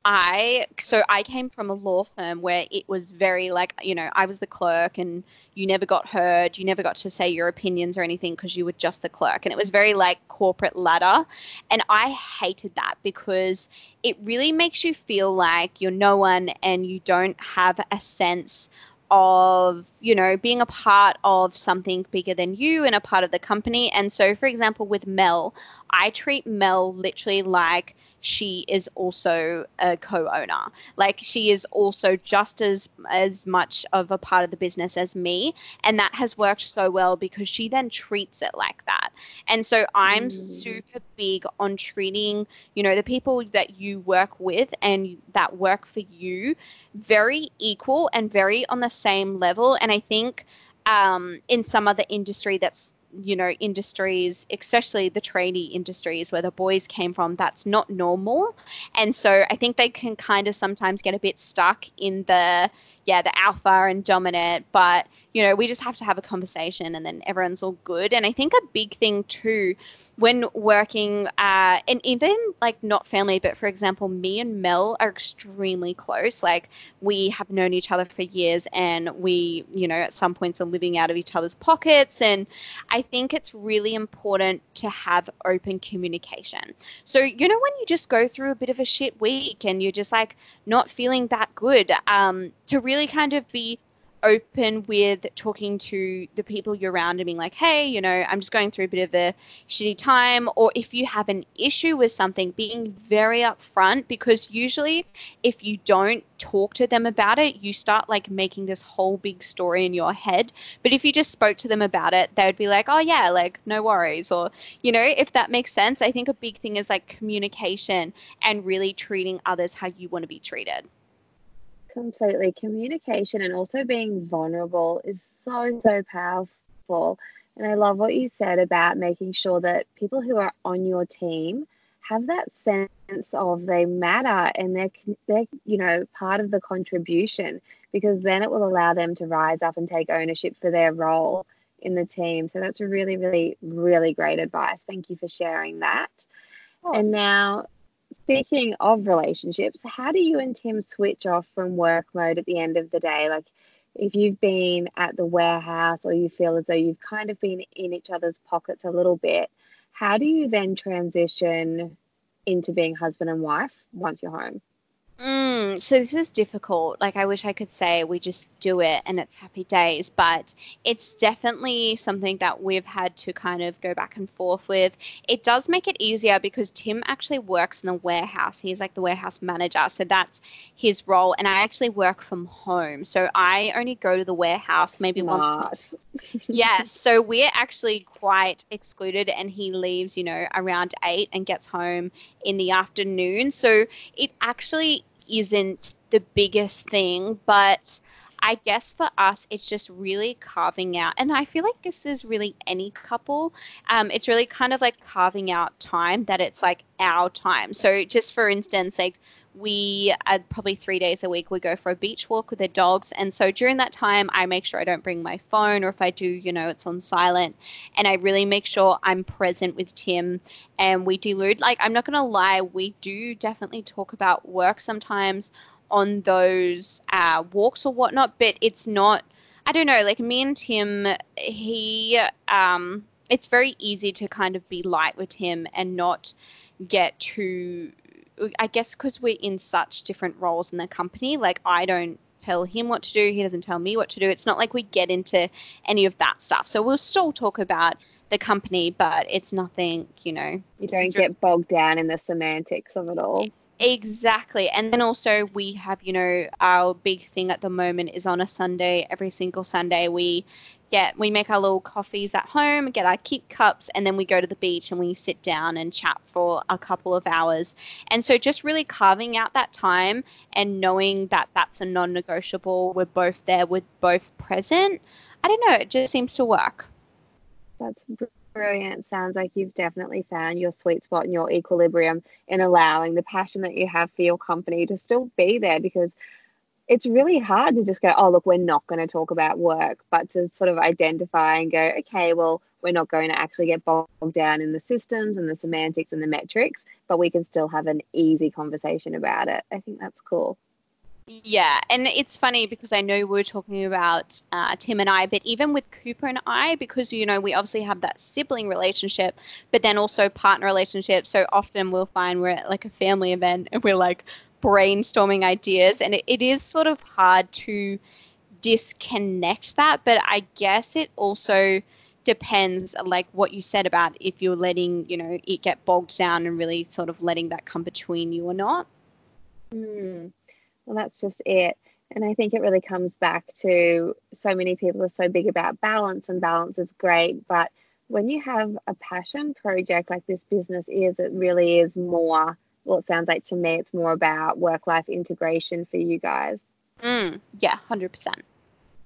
I so I came from a law firm where it was very like you know I was the clerk and you never got heard you never got to say your opinions or anything because you were just the clerk. And it was very like corporate ladder. And I hated that because it really makes you feel like you're no one and you don't have a sense of you know being a part of something bigger than you and a part of the company. And so for example with Mel I treat Mel literally like she is also a co-owner. Like she is also just as as much of a part of the business as me, and that has worked so well because she then treats it like that. And so I'm mm. super big on treating, you know, the people that you work with and that work for you very equal and very on the same level. And I think um, in some other industry that's you know industries especially the trainee industries where the boys came from that's not normal and so i think they can kind of sometimes get a bit stuck in the yeah, the alpha and dominant, but you know, we just have to have a conversation and then everyone's all good. And I think a big thing too, when working, uh, and even like not family, but for example, me and Mel are extremely close. Like we have known each other for years and we, you know, at some points are living out of each other's pockets. And I think it's really important to have open communication. So, you know, when you just go through a bit of a shit week and you're just like not feeling that good, um, to really kind of be open with talking to the people you're around and being like, hey, you know, I'm just going through a bit of a shitty time. Or if you have an issue with something, being very upfront because usually if you don't talk to them about it, you start like making this whole big story in your head. But if you just spoke to them about it, they would be like, oh, yeah, like no worries. Or, you know, if that makes sense, I think a big thing is like communication and really treating others how you want to be treated. Completely. Communication and also being vulnerable is so, so powerful. And I love what you said about making sure that people who are on your team have that sense of they matter and they're, they're you know part of the contribution because then it will allow them to rise up and take ownership for their role in the team so that's really really really great advice thank you for sharing that and now Speaking of relationships, how do you and Tim switch off from work mode at the end of the day? Like, if you've been at the warehouse or you feel as though you've kind of been in each other's pockets a little bit, how do you then transition into being husband and wife once you're home? Mm, so this is difficult. Like I wish I could say we just do it and it's happy days, but it's definitely something that we've had to kind of go back and forth with. It does make it easier because Tim actually works in the warehouse. He's like the warehouse manager, so that's his role. And I actually work from home, so I only go to the warehouse maybe Smart. once. yes, so we're actually quite excluded, and he leaves, you know, around eight and gets home in the afternoon. So it actually isn't the biggest thing, but I guess for us, it's just really carving out, and I feel like this is really any couple. Um, it's really kind of like carving out time that it's like our time. So, just for instance, like we uh, probably three days a week we go for a beach walk with the dogs and so during that time i make sure i don't bring my phone or if i do you know it's on silent and i really make sure i'm present with tim and we delude like i'm not gonna lie we do definitely talk about work sometimes on those uh, walks or whatnot but it's not i don't know like me and tim he um it's very easy to kind of be light with him and not get too I guess because we're in such different roles in the company, like I don't tell him what to do, he doesn't tell me what to do. It's not like we get into any of that stuff. So we'll still talk about the company, but it's nothing, you know. You don't get bogged down in the semantics of it all. Exactly. And then also we have, you know, our big thing at the moment is on a Sunday, every single Sunday we get we make our little coffees at home, get our keep cups, and then we go to the beach and we sit down and chat for a couple of hours. And so just really carving out that time and knowing that that's a non-negotiable, we're both there, we're both present. I don't know, it just seems to work. That's brilliant. Sounds like you've definitely found your sweet spot and your equilibrium in allowing the passion that you have for your company to still be there because it's really hard to just go, oh, look, we're not going to talk about work, but to sort of identify and go, okay, well, we're not going to actually get bogged down in the systems and the semantics and the metrics, but we can still have an easy conversation about it. I think that's cool. Yeah, and it's funny because I know we are talking about uh, Tim and I, but even with Cooper and I, because you know we obviously have that sibling relationship, but then also partner relationship. So often we'll find we're at like a family event and we're like, brainstorming ideas, and it, it is sort of hard to disconnect that. But I guess it also depends, like what you said about if you're letting you know it get bogged down and really sort of letting that come between you or not. Mm. Well, that's just it. And I think it really comes back to so many people are so big about balance, and balance is great. But when you have a passion project like this business is, it really is more well, it sounds like to me it's more about work life integration for you guys. Mm, yeah, 100%.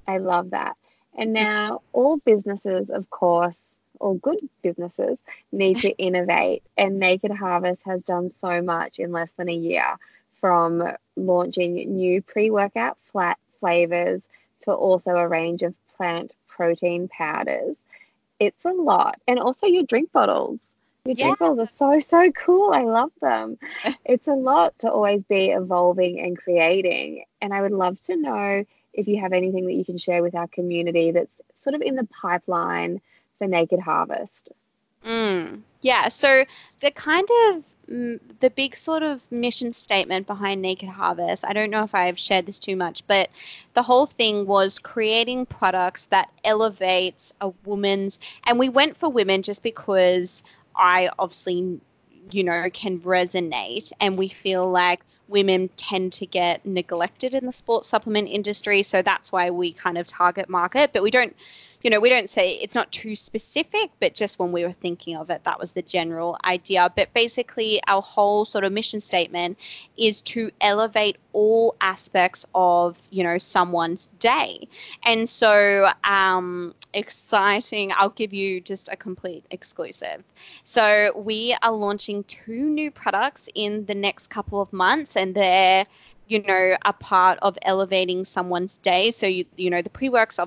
I love that. And now, all businesses, of course, all good businesses need to innovate. And Naked Harvest has done so much in less than a year from launching new pre workout flat flavors to also a range of plant protein powders. It's a lot. And also your drink bottles. Your yes. drink bottles are so, so cool. I love them. it's a lot to always be evolving and creating. And I would love to know if you have anything that you can share with our community that's sort of in the pipeline for Naked Harvest. Mm, yeah. So the kind of the big sort of mission statement behind Naked Harvest, I don't know if I've shared this too much, but the whole thing was creating products that elevates a woman's and we went for women just because I obviously, you know, can resonate. And we feel like women tend to get neglected in the sports supplement industry. So that's why we kind of target market. But we don't you know, we don't say it's not too specific, but just when we were thinking of it, that was the general idea. But basically, our whole sort of mission statement is to elevate all aspects of, you know, someone's day. And so, um, exciting. I'll give you just a complete exclusive. So, we are launching two new products in the next couple of months, and they're you know, a part of elevating someone's day. So you you know the pre-works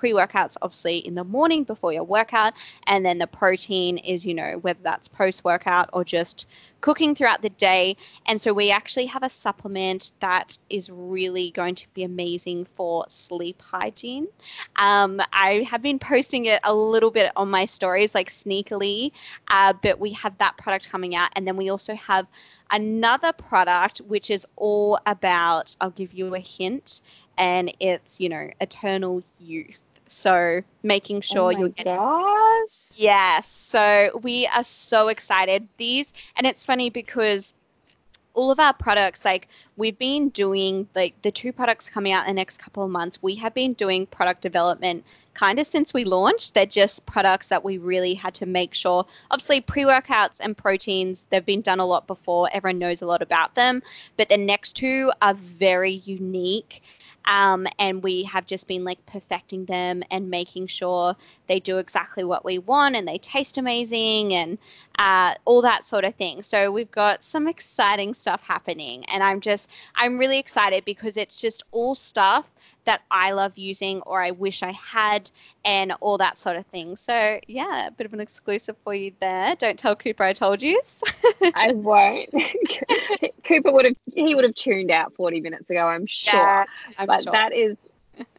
pre workouts, obviously, in the morning before your workout. And then the protein is, you know, whether that's post workout or just cooking throughout the day. And so we actually have a supplement that is really going to be amazing for sleep hygiene. Um, I have been posting it a little bit on my stories, like sneakily, uh, but we have that product coming out. And then we also have another product which is all about, I'll give you a hint, and it's, you know, eternal youth. So making oh sure oh you're getting. Gosh. Yes. So we are so excited. These, and it's funny because all of our products, like we've been doing like the two products coming out in the next couple of months. We have been doing product development kind of since we launched. They're just products that we really had to make sure. Obviously, pre workouts and proteins, they've been done a lot before. Everyone knows a lot about them. But the next two are very unique um, and we have just been like perfecting them and making sure they do exactly what we want and they taste amazing and uh, all that sort of thing. So we've got some exciting stuff happening, and I'm just I'm really excited because it's just all stuff that I love using or I wish I had and all that sort of thing. So yeah, a bit of an exclusive for you there. Don't tell Cooper I told you. I won't. Cooper would have he would have tuned out 40 minutes ago, I'm sure. Yeah, I'm but sure. that is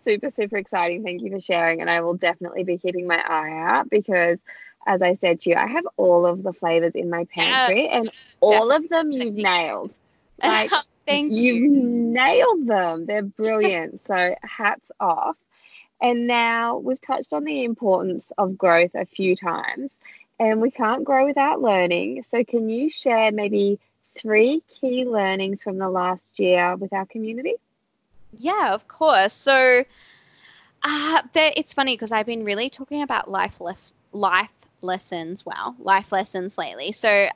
super, super exciting. Thank you for sharing. And I will definitely be keeping my eye out because as I said to you, I have all of the flavors in my pantry yes, and all definitely. of them you've nailed. Like Thank you. You nailed them. They're brilliant. so hats off. And now we've touched on the importance of growth a few times, and we can't grow without learning. So, can you share maybe three key learnings from the last year with our community? Yeah, of course. So, uh, it's funny because I've been really talking about life lef- life lessons. Wow, life lessons lately. So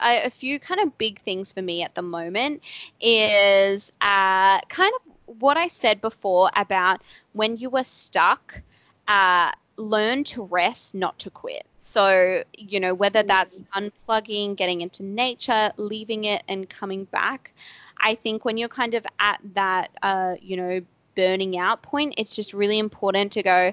I a few kind of big things for me at the moment is uh, kind of what I said before about when you were stuck, uh, learn to rest, not to quit. So, you know, whether that's mm. unplugging, getting into nature, leaving it, and coming back. I think when you're kind of at that, uh, you know, burning out point, it's just really important to go,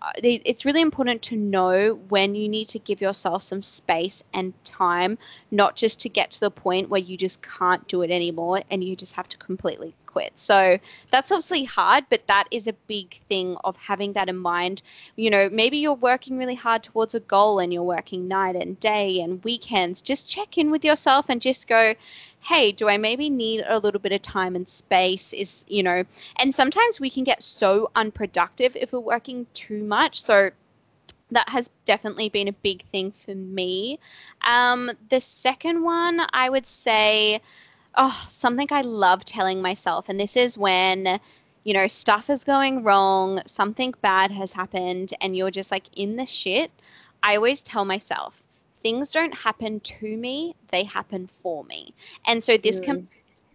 uh, it's really important to know when you need to give yourself some space and time, not just to get to the point where you just can't do it anymore and you just have to completely So that's obviously hard, but that is a big thing of having that in mind. You know, maybe you're working really hard towards a goal and you're working night and day and weekends. Just check in with yourself and just go, hey, do I maybe need a little bit of time and space? Is, you know, and sometimes we can get so unproductive if we're working too much. So that has definitely been a big thing for me. Um, the second one, I would say, oh, something I love telling myself, and this is when you know stuff is going wrong, something bad has happened, and you're just like in the shit. I always tell myself, things don't happen to me, they happen for me. And so this mm. can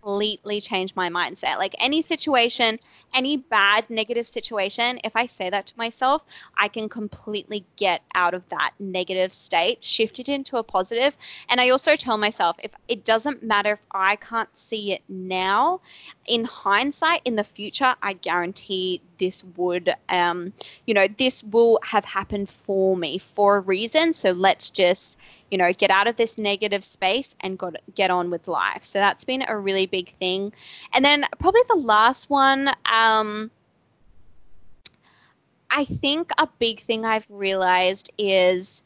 completely change my mindset. Like any situation, any bad negative situation, if I say that to myself, I can completely get out of that negative state, shift it into a positive. And I also tell myself if it doesn't matter if I can't see it now, in hindsight, in the future, I guarantee this would, um, you know, this will have happened for me for a reason. So let's just, you know, get out of this negative space and got, get on with life. So that's been a really big thing. And then probably the last one, um, I think a big thing I've realized is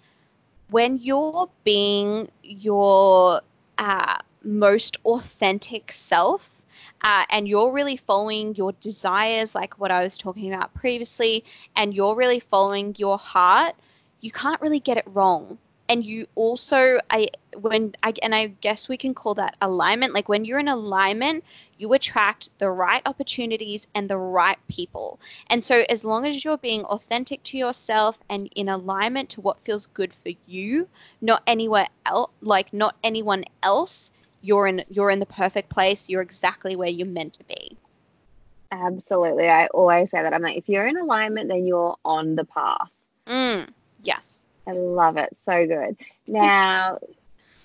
when you're being your uh, most authentic self, uh, and you're really following your desires, like what I was talking about previously, and you're really following your heart, you can't really get it wrong. And you also i when i and i guess we can call that alignment like when you're in alignment you attract the right opportunities and the right people. And so as long as you're being authentic to yourself and in alignment to what feels good for you not anywhere else like not anyone else you're in you're in the perfect place you're exactly where you're meant to be absolutely i always say that i'm like if you're in alignment then you're on the path mm, yes I love it. So good. Now,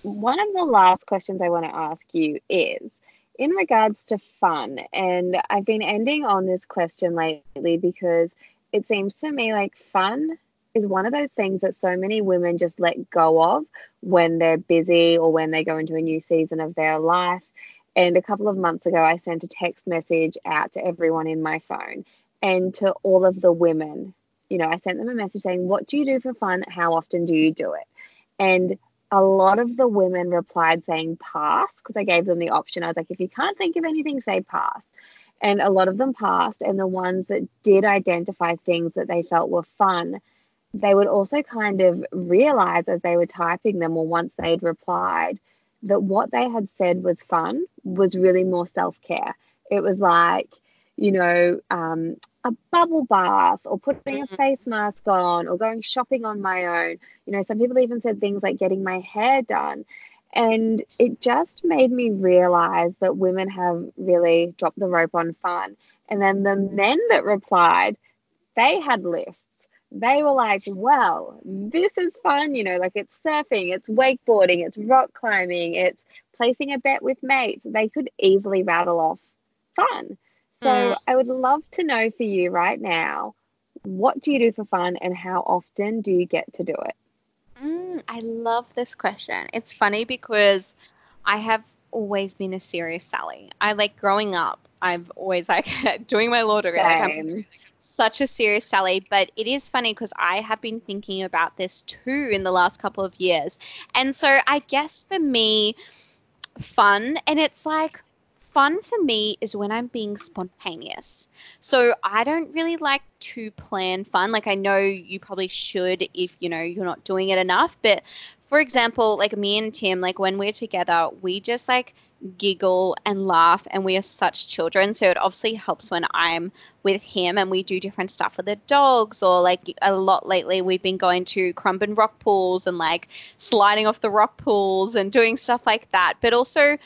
one of the last questions I want to ask you is in regards to fun. And I've been ending on this question lately because it seems to me like fun is one of those things that so many women just let go of when they're busy or when they go into a new season of their life. And a couple of months ago, I sent a text message out to everyone in my phone and to all of the women you know, I sent them a message saying, What do you do for fun? How often do you do it? And a lot of the women replied saying pass because I gave them the option. I was like, if you can't think of anything, say pass. And a lot of them passed. And the ones that did identify things that they felt were fun, they would also kind of realize as they were typing them or once they'd replied that what they had said was fun was really more self care. It was like, you know, um, a bubble bath or putting a Mhm. face mask on or going shopping on my own. You know, some people even said things like getting my hair done. And it just made me realize that women have really dropped the rope on fun. And then the men that replied, they had lists. They were like, well, this is fun. You know, like it's surfing, it's wakeboarding, it's rock climbing, it's placing a bet with mates. They could easily rattle off fun. So Mm. I would love to know for you right now what do you do for fun and how often do you get to do it? Mm, I love this question. It's funny because I have always been a serious Sally. I like growing up. I've always like doing my law degree. Like, I'm Same. Such a serious Sally, but it is funny because I have been thinking about this too in the last couple of years. And so I guess for me, fun, and it's like fun for me is when I'm being spontaneous. So I don't really like to plan fun. Like I know you probably should if you know you're not doing it enough, but for example, like me and Tim, like when we're together, we just like giggle and laugh and we are such children so it obviously helps when i'm with him and we do different stuff with the dogs or like a lot lately we've been going to Currumbin rock pools and like sliding off the rock pools and doing stuff like that. But also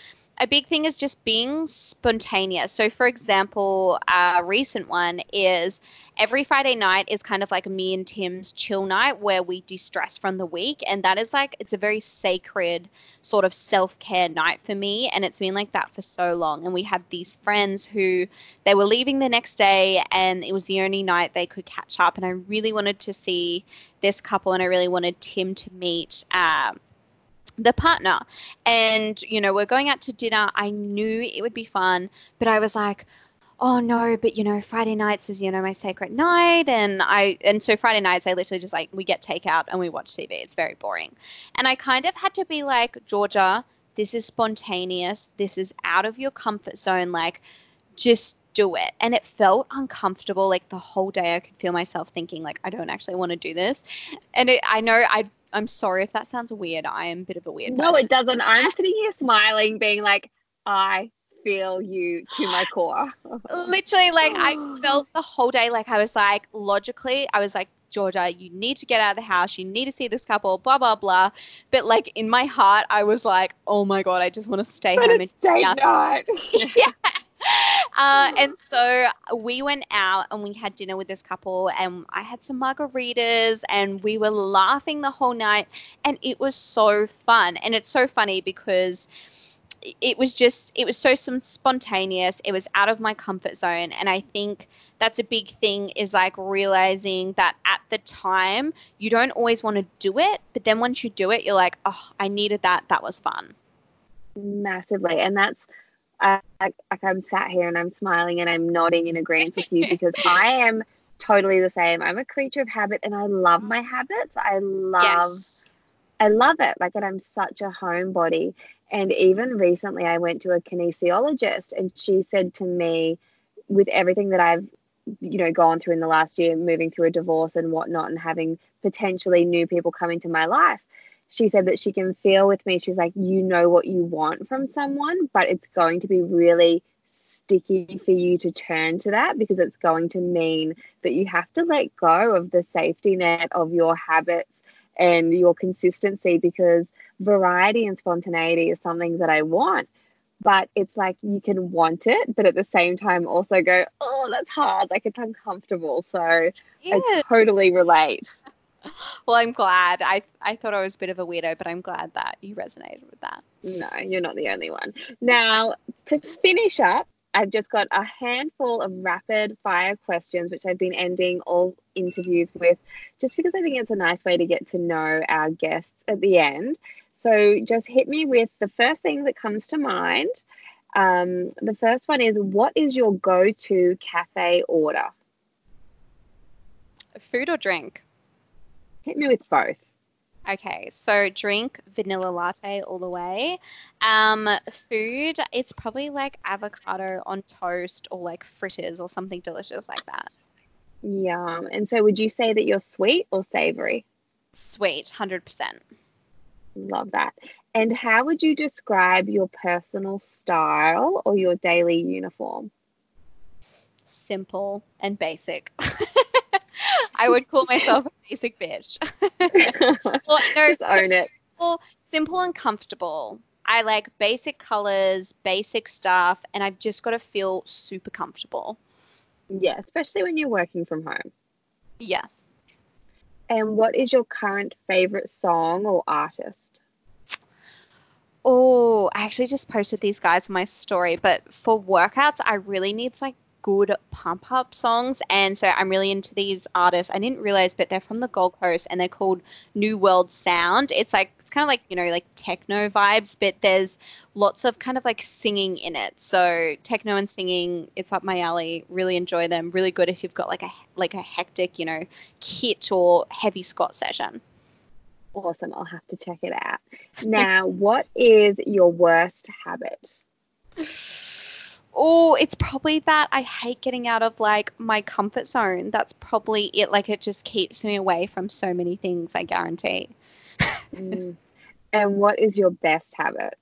a big thing is just being spontaneous. So, for example, a recent one is every Friday night is kind of like me and Tim's chill night where we de stress from the week. And that is like, it's a very sacred sort of self care night for me. And it's been like that for so long. And we have these friends who they were leaving the next day and it was the only night they could catch up. And I really wanted to see this couple and I really wanted Tim to meet. Um, the partner. And you know we're going out to dinner. I knew it would be fun but i was like oh no but you know friday nights is you know my sacred night. And i and so friday nights i literally just like we get takeout and we watch tv it's very boring. And i kind of had to be like georgie this is spontaneous. This is out of your comfort zone. Like just do it. And it felt uncomfortable like the whole day i could feel myself thinking like i don't actually want to do this. And it, i know i I'm sorry if that sounds weird. I am a bit of a weird No, person. it doesn't. I'm sitting here smiling, being like, I feel you to my core. Literally, like I felt the whole day like I was like logically, I was like, Georgie, you need to get out of the house. You need to see this couple, blah blah blah. But like in my heart, I was like, oh my god, I just want to stay But home and night. yeah. Uh, and so we went out and we had dinner with this couple, and I had some margaritas, and we were laughing the whole night, and it was so fun. And it's so funny because it was just it was so spontaneous it was out of my comfort zone and i think that's a big thing is like realizing that at the time you don't always want to do it but then once you do it you're like oh i needed that that was fun Massively. And that's, I, I- like, I'm sat here and I'm smiling and I'm nodding in agreement with you because I am totally the same. I'm a creature of habit and I love my habits. I love yes I love it. Like, and I'm such a homebody. And even recently, I went to a kinesiologist, and she said to me, with everything that I've, you know, gone through in the last year, moving through a divorce and whatnot, and having potentially new people come into my life, she said that she can feel with me. She's like, you know what you want from someone, but it's going to be really sticky for you to turn to that because it's going to mean that you have to let go of the safety net of your habits and your consistency because variety and spontaneity is something that I want. But it's like you can want it, but at the same time also go, oh, that's hard. Like it's uncomfortable. So yeah. I totally relate. well i'm glad i i thought i was a bit of a weirdo but i'm glad that you resonated with that No, you're not the only one. Now, to finish up, I've just got a handful of rapid fire questions, which I've been ending all interviews with, just because I think it's a nice way to get to know our guests at the end. So just hit me with the first thing that comes to mind. Um, the first one is What is your go to cafe order? food or drink Hit me with both. Okay, so drink vanilla latte all the way. Um, food, it's probably like avocado on toast or like fritters or something delicious like that. Yum. And so, would you say that you're sweet or savory? Sweet, hundred percent. Love that. And how would you describe your personal style or your daily uniform? Simple and basic. I would call myself a basic bitch. well, no, Just own it. Simple, simple and comfortable. I like basic colors, basic stuff, and I've just got to feel super comfortable. Yeah, especially when you're working from home. Yes. And what is your current favorite song or artist? Oh, I actually just posted these guys on my story, but for workouts, I really need like good pump up songs. And so I'm really into these artists. I didn't realize, but they're from the Gold Coast and they're called New World Sound. It's like, it's kind of like, you know, like techno vibes, but there's lots of kind of like singing in it. So techno and singing, it's up my alley. Really enjoy them. Really good if you've got like a, like a hectic, you know, kit or heavy squat session. Awesome. I'll have to check it out. Now, what is your worst habit? Oh, it's probably that I hate getting out of like my comfort zone. That's probably it. Like it just keeps me away from so many things, I guarantee. Mm. And what is your best habit?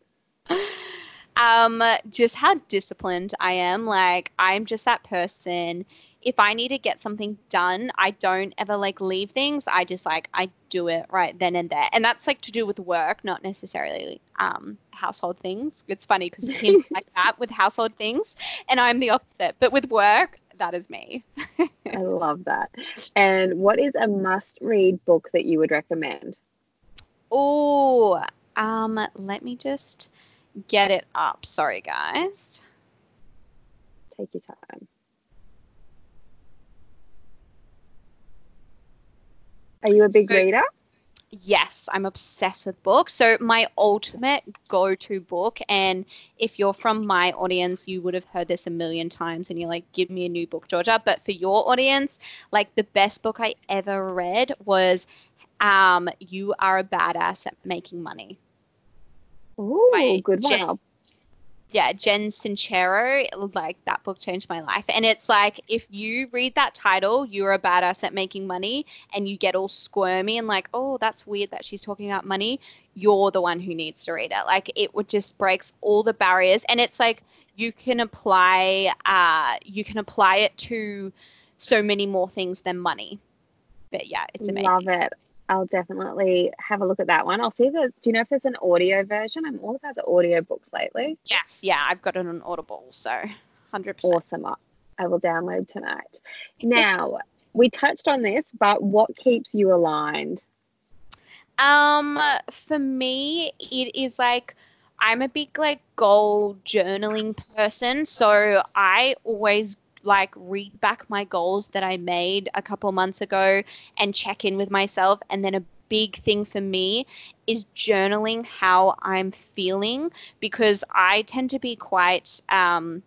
Um, just how disciplined I am. Like I'm just that person. If I need to get something done, I don't ever like leave things. I just like I do it right then and there. And that's like to do with work, not necessarily um household things. It's funny because Tim's like that with household things and I'm the opposite. But with work, that is me. I love that. And what is a must read book that you would recommend? Oh, um, let me just get it up. Sorry, guys. Take your time. Are you a big So- reader? Yes, I'm obsessed with books. So my ultimate go-to book, and if you're from my audience, you would have heard this a million times, and you're like, "Give me a new book, Georgie." But for your audience, like the best book I ever read was, um, "You Are a Badass at Making Money." Oh, good one. Jen- yeah, Jen Sincero, like that book changed my life. And it's like if you read that title, you're a badass at making money, and you get all squirmy and like, oh, that's weird that she's talking about money. You're the one who needs to read it. Like it would just breaks all the barriers, and it's like you can apply, uh, you can apply it to so many more things than money. But yeah, it's amazing. Love it. I'll definitely have a look at that one. I'll see if there's, do you know if there's an audio version? I'm all about the audio books lately. Yes, yeah, I've got it on Audible, so hundred percent. Awesome. I- I will download tonight. Now, we touched on this, but what keeps you aligned? Um, for me, it is like I'm a big like goal journaling person, so I always like read back my goals that I made a couple months ago and check in with myself. And then a big thing for me is journaling how I'm feeling because I tend to be quite um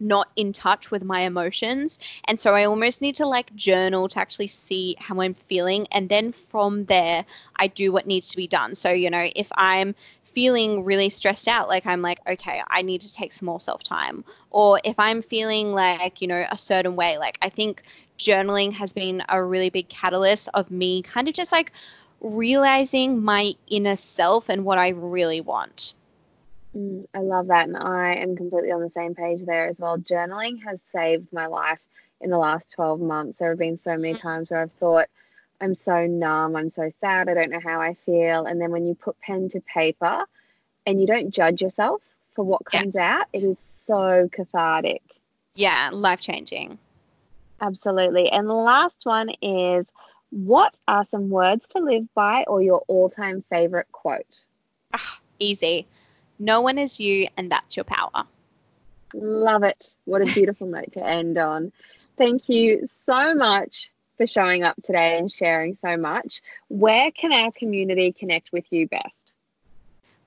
not in touch with my emotions. And so I almost need to like journal to actually see how I'm feeling. And then from there, I do what needs to be done. So, you know, if I'm feeling really stressed out, like I'm like, okay, I need to take some more self time. Or if I'm feeling like, you know, a certain way, like I think journaling has been a really big catalyst of me kind of just like realizing my inner self and what I really want. Mm, I love that. And I am completely on the same page there as well. Journaling has saved my life in the last 12 months. There have been so many times where I've thought, I'm so numb, I'm so sad, I don't know how I feel. And then when you put pen to paper and you don't judge yourself for what comes Yes. out, it is so cathartic. Yeah, life changing. Absolutely. And the last one is what are some words to live by or your all time favorite quote? Ah, easy. No one is you, and that's your power. Love it. What a beautiful note to end on. Thank you so much for showing up today and sharing so much. Where can our community connect with you best?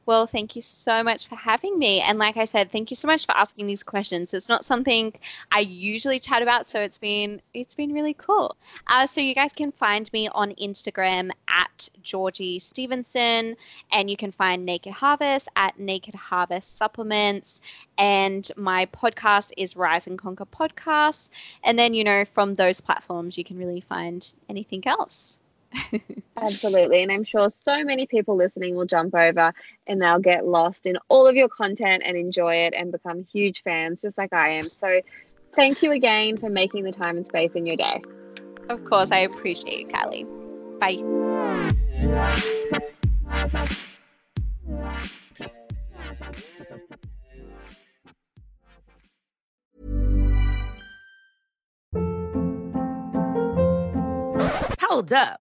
Well, thank you so much for having me. And like I said, thank you so much for asking these questions. It's not something I usually chat about, so it's been it's been really cool. Uh, so you guys can find me on Instagram at Georgie Stevenson, and you can find Naked Harvest at Naked Harvest Supplements, and my podcast is Rise and Conquer Podcasts. And then you know from those platforms, you can really find anything else. Absolutely. And I'm sure so many people listening will jump over and they'll get lost in all of your content and enjoy it and become huge fans, just like I am. So thank you again for making the time and space in your day. Of course, I appreciate you, Kylie. Bye. Hold up.